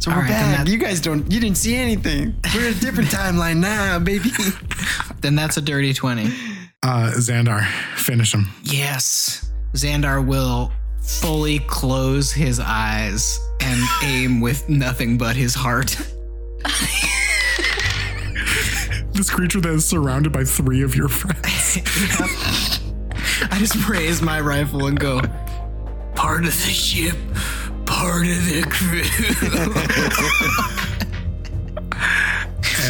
So we're right, back. You guys don't. You didn't see anything. We're in a different timeline now, baby. then that's a dirty twenty. Uh, Xandar, finish him. Yes, Xandar will fully close his eyes and aim with nothing but his heart. this creature that is surrounded by three of your friends. yep. I just raise my rifle and go part of the ship, part of the crew.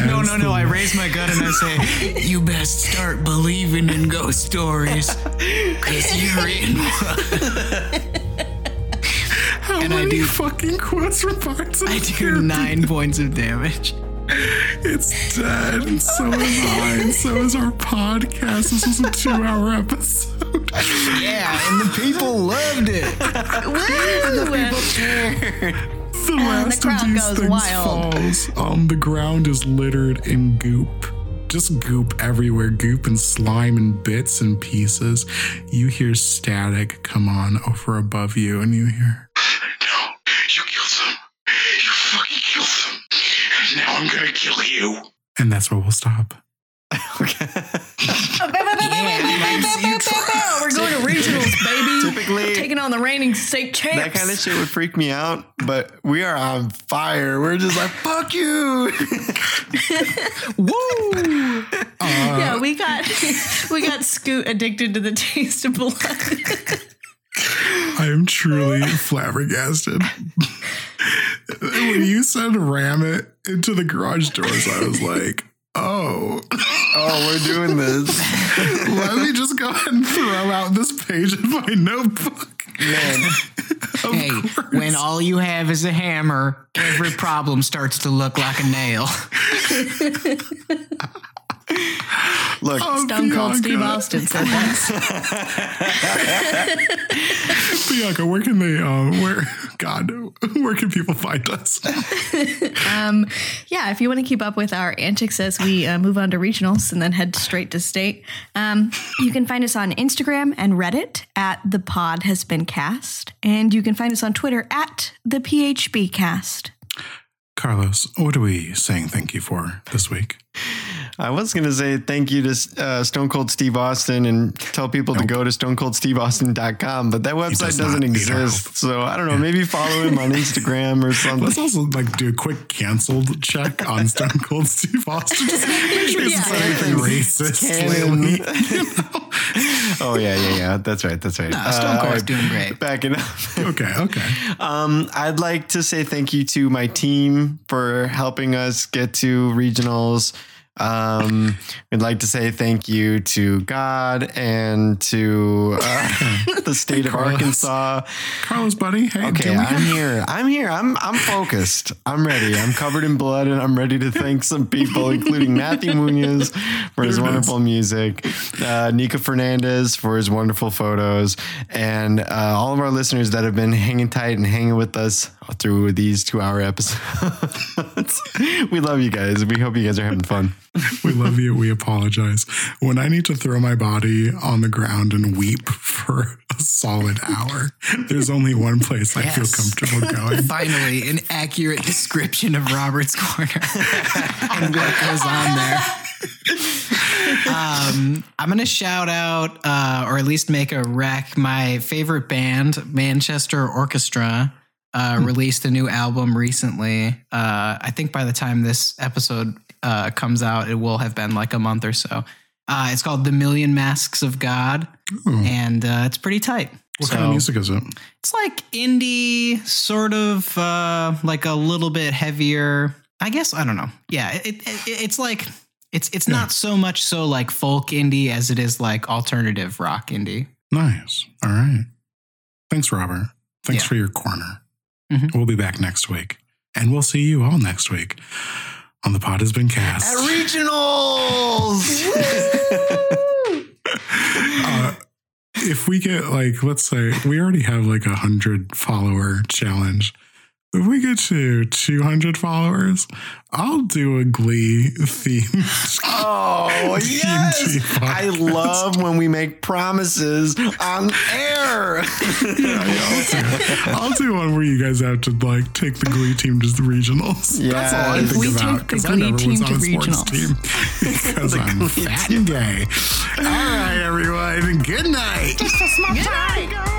no, no, no. I raise my gun and I say, you best start believing in ghost stories, because you're in one. How And I do- fucking quest remarks? I do nine points of damage. It's dead, and so is I, and so is our podcast. This was a two-hour episode. Yeah, and the people loved it. The people cared. The last crowd of these goes things wild. falls. Um, the ground is littered in goop. Just goop everywhere, goop and slime and bits and pieces. You hear static come on over above you, and you hear, I'm gonna kill you. And that's where we'll stop. Okay. We're going to regionals, baby. Typically, Taking on the reigning state champs. that kind of shit would freak me out, but we are on fire. We're just like, fuck you. Woo! yeah, we got we got Scoot addicted to the taste of blood. I am truly flabbergasted. when you said ram it into the garage doors, I was like, oh, oh, we're doing this. let me just go ahead and throw out this page of my notebook. Man, Hey, when all you have is a hammer, every problem starts to look like a nail. look, Stone Cold Steve Austin said that. Bianca, where can they, um, where, God, where can people find us? Yeah, if you want to keep up with our antics as we uh, move on to regionals and then head straight to state, um, you can find us on Instagram and Reddit at the pod has been cast, and you can find us on Twitter at the PHB cast. Carlos, what are we saying thank you for this week? I was going to say thank you to uh, Stone Cold Steve Austin and tell people to go to stonecoldsteveaustin.com, but that website does not doesn't exist. So I don't know, maybe follow him on Instagram or something. Let's also like do a quick canceled check on Stone Cold Steve Austin. Just make sure Yeah. it's anything racist Canon. lately. you know? Oh, yeah, yeah, yeah. That's right. That's right. Nah, Stone Cold's Uh, doing great. Backing up. Okay, okay. Um, I'd like to say thank you to my team for helping us get to regionals. Um, we'd like to say thank you to God and to uh, the state of Carlos. Arkansas. Carlos, buddy. Hey, Okay, I'm have- here. I'm here. I'm I'm focused. I'm ready. I'm covered in blood, and I'm ready to thank some people, including Matthew Munoz for his There it is. wonderful music, uh, Nico Fernandez for his wonderful photos, and uh, all of our listeners that have been hanging tight and hanging with us through these two-hour episodes. we love you guys. We hope you guys are having fun. We love you. We apologize. When I need to throw my body on the ground and weep for a solid hour, there's only one place I feel comfortable going. Finally, an accurate description of Robert's Corner and what goes on there. Um, I'm going to shout out, uh, or at least make a rec, my favorite band, Manchester Orchestra. Uh, released a new album recently. Uh, I think by the time this episode uh, comes out, it will have been like a month or so. Uh, it's called The Million Masks of God, Ooh. and uh, it's pretty tight. What kind of music is it? it's like indie, sort of uh, like a little bit heavier. I guess I don't know. Yeah, it, it, it- it's like it's it's not so much so like folk indie as it is like alternative rock indie. Nice. All right. Thanks, Robert. Thanks Yeah. for your corner. Mhm. We'll be back next week. And we'll see you all next week on The Pod Has Been Cast. At regionals. uh, if we get like, let's say we already have like a hundred follower challenge. If we get to 200 followers, I'll do a Glee theme. oh yes! I love when we make promises on air. Yeah, I'll, do, I'll do one where you guys have to like take the Glee team to the regionals. That's all I Yes. think We about take the because I Glee never team was on to a sports regionals. team because The I'm Glee fat team. and gay. All right, everyone. Good night. Good night.